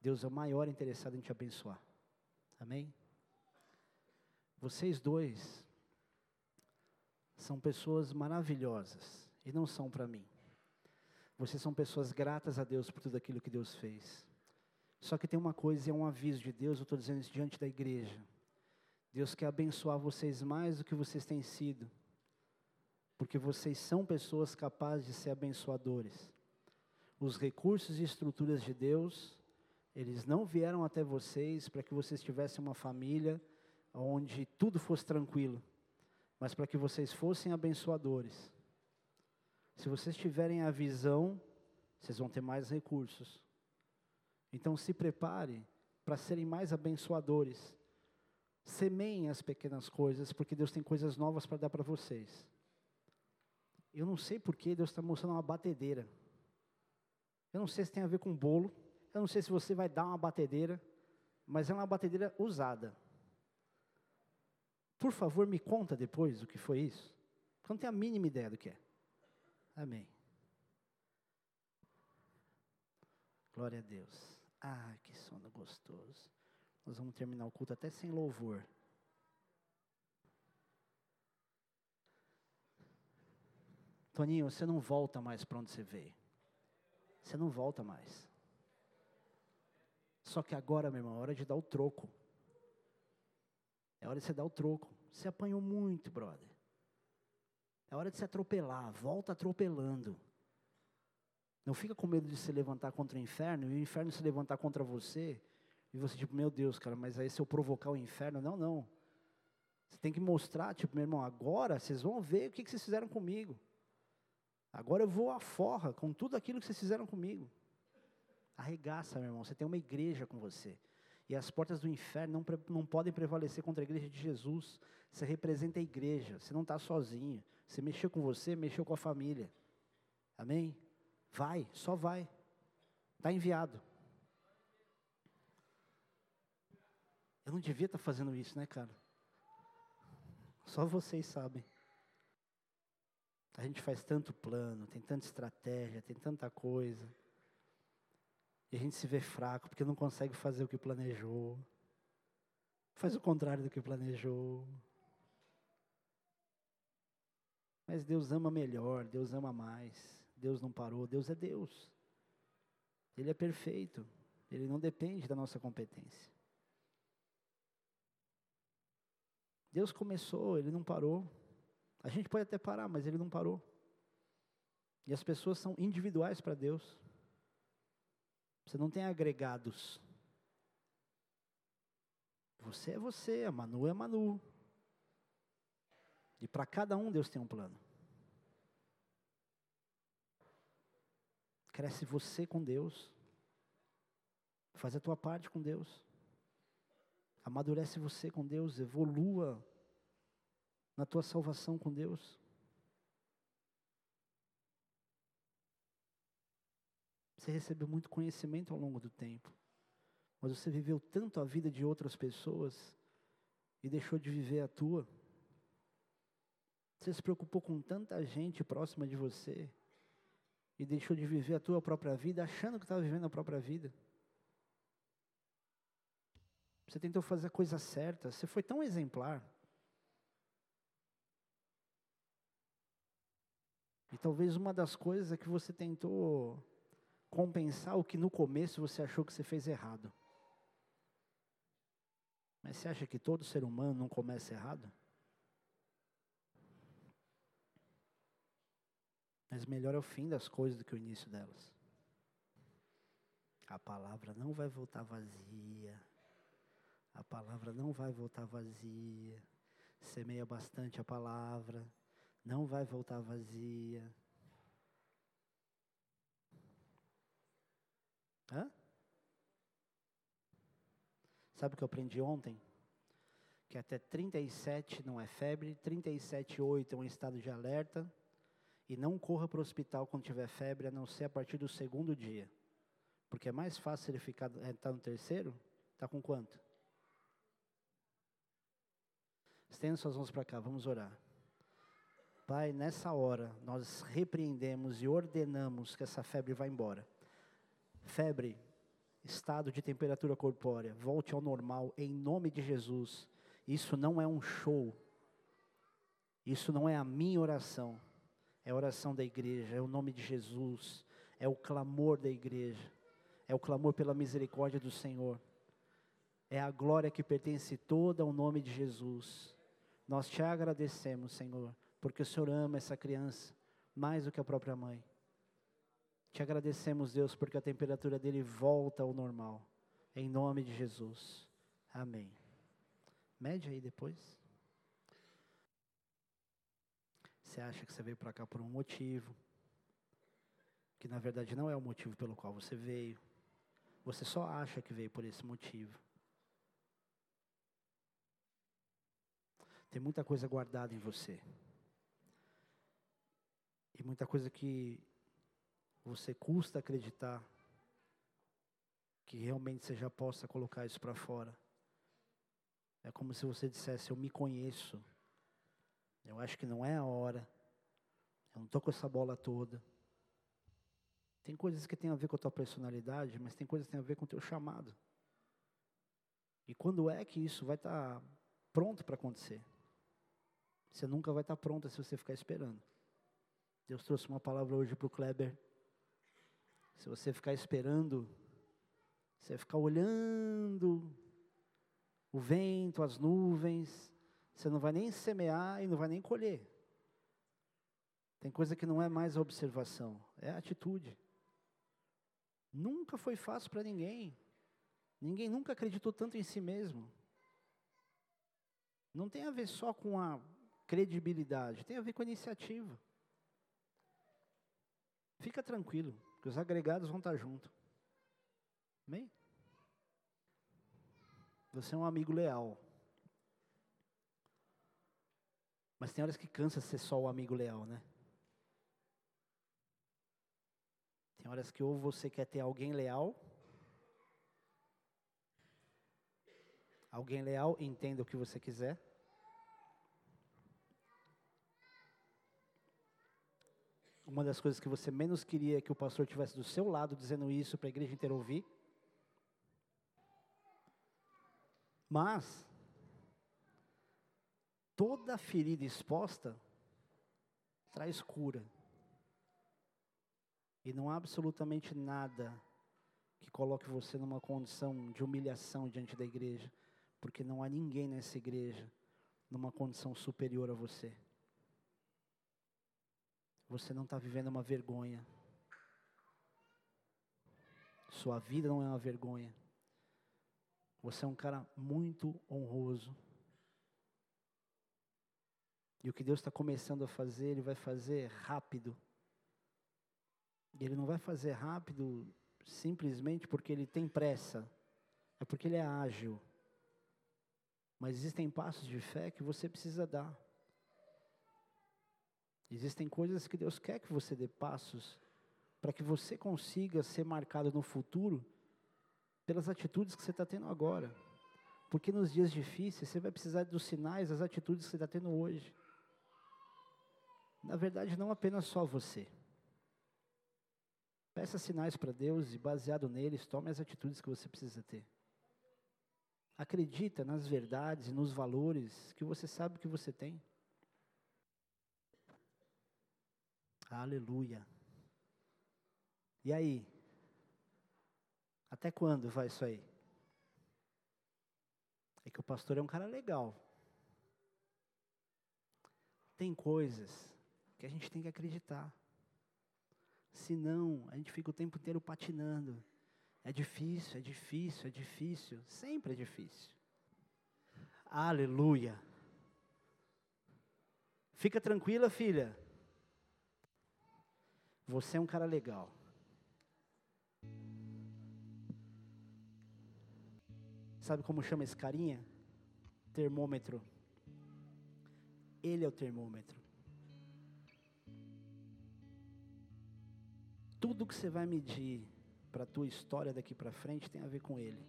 Deus é o maior interessado em te abençoar. Amém? Vocês dois são pessoas maravilhosas e não são para mim. Vocês são pessoas gratas a Deus por tudo aquilo que Deus fez. Só que tem uma coisa, é um aviso de Deus, eu estou dizendo isso diante da igreja. Deus quer abençoar vocês mais do que vocês têm sido, porque vocês são pessoas capazes de ser abençoadores. Os recursos e estruturas de Deus, eles não vieram até vocês para que vocês tivessem uma família onde tudo fosse tranquilo, mas para que vocês fossem abençoadores. Se vocês tiverem a visão, vocês vão ter mais recursos. Então se prepare para serem mais abençoadores. Semeiem as pequenas coisas, porque Deus tem coisas novas para dar para vocês. Eu não sei por que Deus está mostrando uma batedeira. Eu não sei se tem a ver com bolo. Eu não sei se você vai dar uma batedeira, mas é uma batedeira usada. Por favor, me conta depois o que foi isso. Eu não tenho a mínima ideia do que é. Amém. Glória a Deus. Ah, que sono gostoso. Nós vamos terminar o culto até sem louvor. Toninho, você não volta mais para onde você veio. Você não volta mais. Só que agora, meu irmão, é hora de dar o troco. É hora de você dar o troco. Você apanhou muito, brother. É hora de se atropelar. Volta atropelando. Não fica com medo de se levantar contra o inferno e o inferno se levantar contra você. E você, tipo, meu Deus, cara, mas aí se eu provocar o inferno. Não, não. Você tem que mostrar, tipo, meu irmão, agora vocês vão ver o que, que vocês fizeram comigo. Agora eu vou à forra com tudo aquilo que vocês fizeram comigo. Arregaça, meu irmão. Você tem uma igreja com você. E as portas do inferno não, não podem prevalecer contra a igreja de Jesus. Você representa a igreja. Você não está sozinho. Você mexeu com você, mexeu com a família. Amém? Vai, só vai. Está enviado. Eu não devia estar tá fazendo isso, né, cara? Só vocês sabem. A gente faz tanto plano, tem tanta estratégia, tem tanta coisa. E a gente se vê fraco porque não consegue fazer o que planejou. Faz o contrário do que planejou. Mas Deus ama melhor, Deus ama mais. Deus não parou, Deus é Deus. Ele é perfeito. Ele não depende da nossa competência. Deus começou, ele não parou. A gente pode até parar, mas ele não parou. E as pessoas são individuais para Deus. Você não tem agregados. Você é você, a Manu é Manu. E para cada um Deus tem um plano. Cresce você com Deus. Faz a tua parte com Deus. Amadurece você com Deus. Evolua na tua salvação com Deus. Você recebeu muito conhecimento ao longo do tempo, mas você viveu tanto a vida de outras pessoas e deixou de viver a tua. Você se preocupou com tanta gente próxima de você e deixou de viver a tua própria vida, achando que estava vivendo a própria vida. Você tentou fazer a coisa certa, você foi tão exemplar. Talvez uma das coisas é que você tentou compensar o que no começo você achou que você fez errado. Mas você acha que todo ser humano não começa errado? Mas melhor é o fim das coisas do que o início delas. A palavra não vai voltar vazia. A palavra não vai voltar vazia. Semeia bastante a palavra. Não vai voltar vazia. Hã? Sabe o que eu aprendi ontem? Que até 37 não é febre, 37,8 é um estado de alerta, E não corra para o hospital quando tiver febre, a não ser a partir do segundo dia. Porque é mais fácil ele ficar é, tá no terceiro, está com quanto? Estenda suas mãos para cá, vamos orar. Pai, nessa hora, nós repreendemos e ordenamos que essa febre vá embora. Febre, estado de temperatura corpórea, volte ao normal em nome de Jesus. Isso não é um show. Isso não é a minha oração. É a oração da igreja, é o nome de Jesus, é o clamor da igreja, é o clamor pela misericórdia do Senhor. É a glória que pertence toda ao nome de Jesus. Nós te agradecemos, Senhor, porque o Senhor ama essa criança mais do que a própria mãe. Te agradecemos, Deus, porque a temperatura dele volta ao normal. Em nome de Jesus. Amém. Mede aí depois. Você acha que você veio para cá por um motivo, que na verdade não é o motivo pelo qual você veio. Você só acha que veio por esse motivo. Tem muita coisa guardada em você. E muita coisa que você custa acreditar que realmente você já possa colocar isso para fora. É como se você dissesse: Eu me conheço. Eu acho que não é a hora. Eu não estou com essa bola toda. Tem coisas que têm a ver com a tua personalidade, mas tem coisas que têm a ver com o teu chamado. E quando é que isso vai estar tá pronto para acontecer? Você nunca vai estar tá pronta se você ficar esperando. Deus trouxe uma palavra hoje para o Kleber se você ficar esperando, você ficar olhando o vento, as nuvens, você não vai nem semear e não vai nem colher. Tem coisa que não é mais observação, é atitude. Nunca foi fácil para ninguém. Ninguém nunca acreditou tanto em si mesmo. Não tem a ver só com a credibilidade, tem a ver com a iniciativa. Fica tranquilo. Porque os agregados vão estar junto. Amém? Você é um amigo leal. Mas tem horas que cansa ser só o amigo leal, né? Tem horas que ou você quer ter alguém leal, alguém leal entenda o que você quiser, uma das coisas que você menos queria que o pastor tivesse do seu lado dizendo isso para a igreja inteira ouvir. Mas toda ferida exposta traz cura. E não há absolutamente nada que coloque você numa condição de humilhação diante da igreja, porque não há ninguém nessa igreja numa condição superior a você você não está vivendo uma vergonha. Sua vida não é uma vergonha. Você é um cara muito honroso. E o que Deus está começando a fazer, Ele vai fazer rápido. E Ele não vai fazer rápido simplesmente porque Ele tem pressa, é porque Ele é ágil. Mas existem passos de fé que você precisa dar. Existem coisas que Deus quer que você dê passos para que você consiga ser marcado no futuro pelas atitudes que você está tendo agora. Porque nos dias difíceis você vai precisar dos sinais, das atitudes que você está tendo hoje. Na verdade, não apenas só você. Peça sinais para Deus e, baseado neles, tome as atitudes que você precisa ter. Acredita nas verdades e nos valores que você sabe que você tem. Aleluia. E aí? Até quando vai isso aí? É que o pastor é um cara legal. Tem coisas que a gente tem que acreditar. Senão, a gente fica o tempo inteiro patinando. É difícil, é difícil, é difícil. Sempre é difícil. Aleluia. Fica tranquila, filha. Você é um cara legal. Sabe como chama esse carinha? Termômetro. Ele é o termômetro. Tudo que você vai medir para a tua história daqui para frente tem a ver com Ele.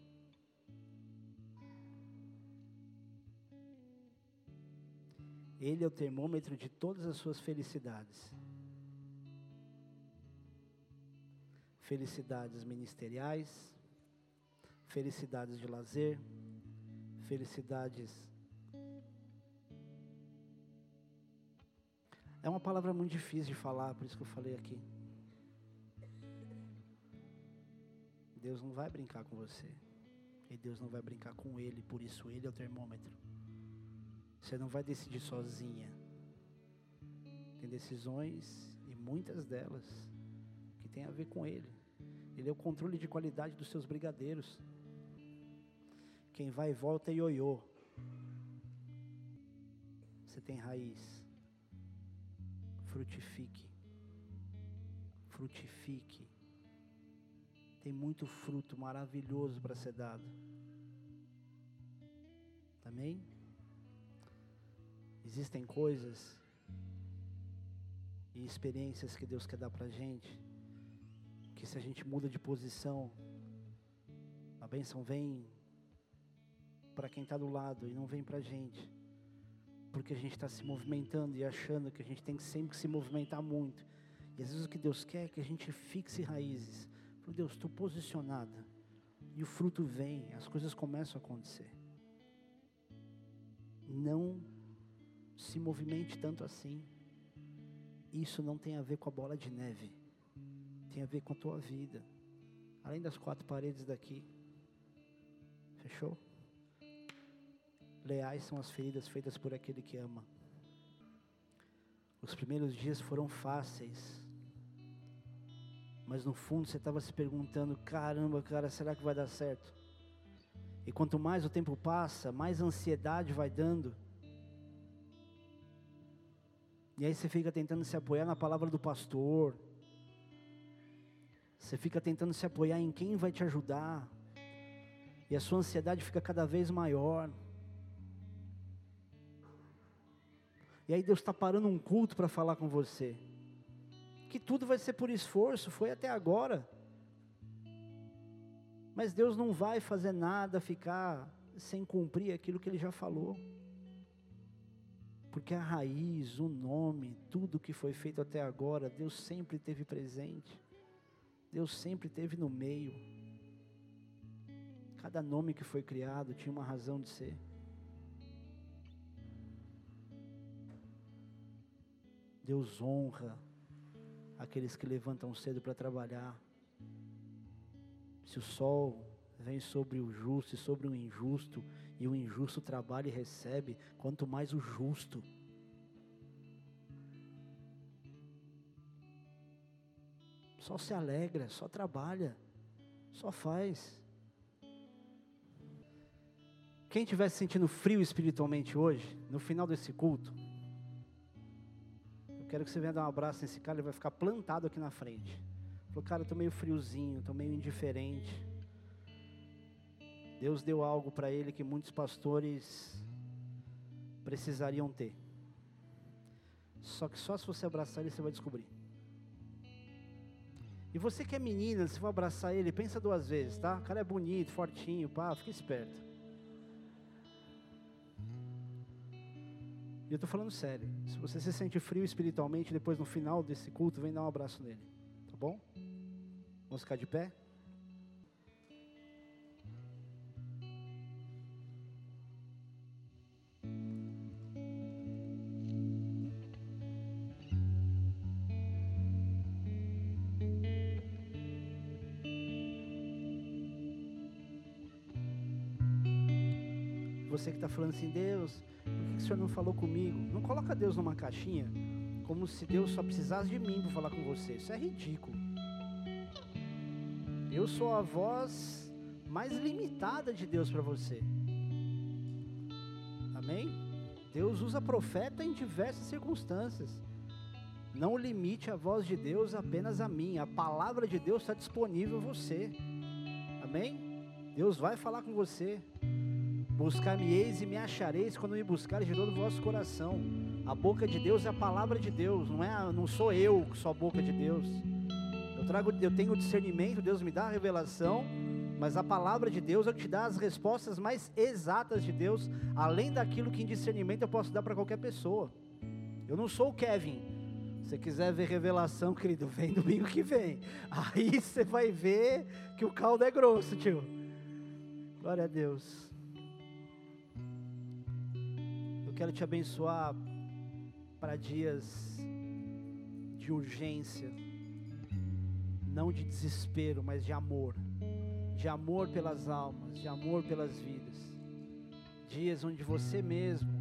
Ele é o termômetro de todas as suas felicidades. Felicidades ministeriais, felicidades de lazer, felicidades. É uma palavra muito difícil de falar, por isso que eu falei aqui. Deus não vai brincar com você. E Deus não vai brincar com ele, por isso ele é o termômetro. Você não vai decidir sozinha. Tem decisões, e muitas delas, tem a ver com ele. Ele é o controle de qualidade dos seus brigadeiros. Quem vai e volta é ioiô. Você tem raiz. Frutifique. Frutifique. Tem muito fruto maravilhoso para ser dado. Amém? Existem coisas e experiências que Deus quer dar para gente, que se a gente muda de posição, a bênção vem para quem está do lado e não vem para a gente, porque a gente está se movimentando e achando que a gente tem que sempre se movimentar muito. E às vezes o que Deus quer é que a gente fixe raízes. Por Deus, estou posicionada. E o fruto vem, as coisas começam a acontecer. Não se movimente tanto assim. Isso não tem a ver com a bola de neve. Tem a ver com a tua vida. Além das quatro paredes daqui. Fechou? Leais são as feridas feitas por aquele que ama. Os primeiros dias foram fáceis. Mas no fundo você estava se perguntando: caramba, cara, será que vai dar certo? E quanto mais o tempo passa, mais ansiedade vai dando. E aí você fica tentando se apoiar na palavra do pastor. Você fica tentando se apoiar em quem vai te ajudar. E a sua ansiedade fica cada vez maior. E aí Deus está parando um culto para falar com você. Que tudo vai ser por esforço, foi até agora. Mas Deus não vai fazer nada ficar sem cumprir aquilo que Ele já falou. Porque a raiz, o nome, tudo que foi feito até agora, Deus sempre teve presente. Deus sempre teve no meio. Cada nome que foi criado tinha uma razão de ser. Deus honra aqueles que levantam cedo para trabalhar. Se o sol vem sobre o justo e sobre o injusto, e o injusto trabalha e recebe, quanto mais o justo. Só se alegra, só trabalha, só faz. Quem estiver se sentindo frio espiritualmente hoje, no final desse culto, eu quero que você venha dar um abraço nesse cara, ele vai ficar plantado aqui na frente. Falou, cara, eu estou meio friozinho, estou meio indiferente. Deus deu algo para ele que muitos pastores precisariam ter. Só que só se você abraçar ele você vai descobrir. E você que é menina, se for abraçar ele, pensa duas vezes, tá? O cara é bonito, fortinho, pá, fica esperto. E eu estou falando sério. Se você se sente frio espiritualmente, depois no final desse culto, vem dar um abraço nele. Tá bom? Vamos ficar de pé? Você que está falando assim, Deus, por que o Senhor não falou comigo? Não coloca Deus numa caixinha, como se Deus só precisasse de mim para falar com você. Isso é ridículo. Eu sou a voz mais limitada de Deus para você. Amém? Deus usa profeta em diversas circunstâncias. Não limite a voz de Deus apenas a mim. A palavra de Deus está disponível a você. Amém? Deus vai falar com você. Buscar-me-eis e me achareis quando me buscareis de todo o vosso coração. A boca de Deus é a palavra de Deus, não é, não sou eu que sou a boca de Deus. Eu trago, eu tenho discernimento, Deus me dá a revelação, mas a palavra de Deus é que te dá as respostas mais exatas de Deus, além daquilo que em discernimento eu posso dar para qualquer pessoa. Eu não sou o Kevin. Se você quiser ver revelação, querido, vem domingo que vem. Aí você vai ver que o caldo é grosso, tio. Glória a Deus. Quero te abençoar para dias de urgência, não de desespero, mas de amor, de amor pelas almas, de amor pelas vidas. Dias onde você mesmo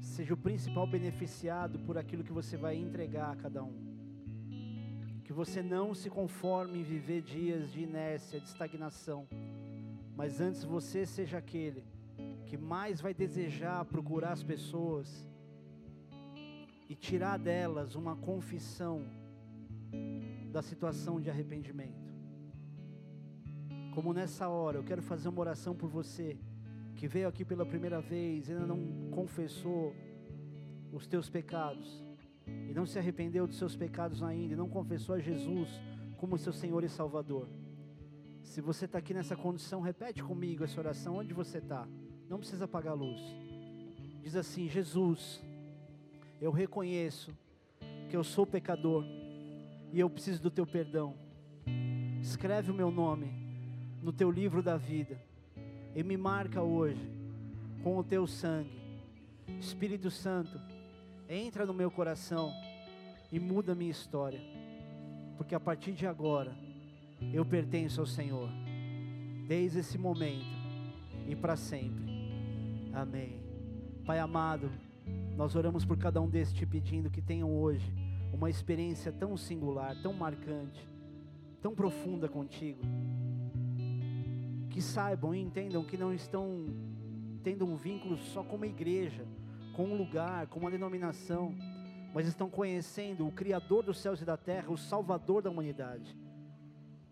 seja o principal beneficiado por aquilo que você vai entregar a cada um. Que você não se conforme em viver dias de inércia, de estagnação, mas antes você seja aquele que mais vai desejar procurar as pessoas e tirar delas uma confissão da situação de arrependimento. Como nessa hora, eu quero fazer uma oração por você que veio aqui pela primeira vez, ainda não confessou os teus pecados e não se arrependeu dos seus pecados ainda, e não confessou a Jesus como seu Senhor e Salvador. Se você está aqui nessa condição, repete comigo essa oração onde você está. Não precisa apagar a luz. Diz assim: Jesus, eu reconheço que eu sou pecador e eu preciso do teu perdão. Escreve o meu nome no teu livro da vida e me marca hoje com o teu sangue. Espírito Santo, entra no meu coração e muda a minha história, porque a partir de agora eu pertenço ao Senhor, desde esse momento e para sempre. Amém. Pai amado, nós oramos por cada um destes te pedindo que tenham hoje uma experiência tão singular, tão marcante, tão profunda contigo. Que saibam e entendam que não estão tendo um vínculo só com uma igreja, com um lugar, com uma denominação, mas estão conhecendo o Criador dos céus e da terra, o Salvador da humanidade.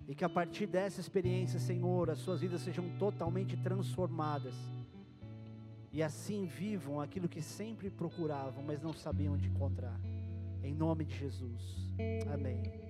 E que a partir dessa experiência, Senhor, as suas vidas sejam totalmente transformadas. E assim vivam aquilo que sempre procuravam, mas não sabiam onde encontrar. Em nome de Jesus. Amém.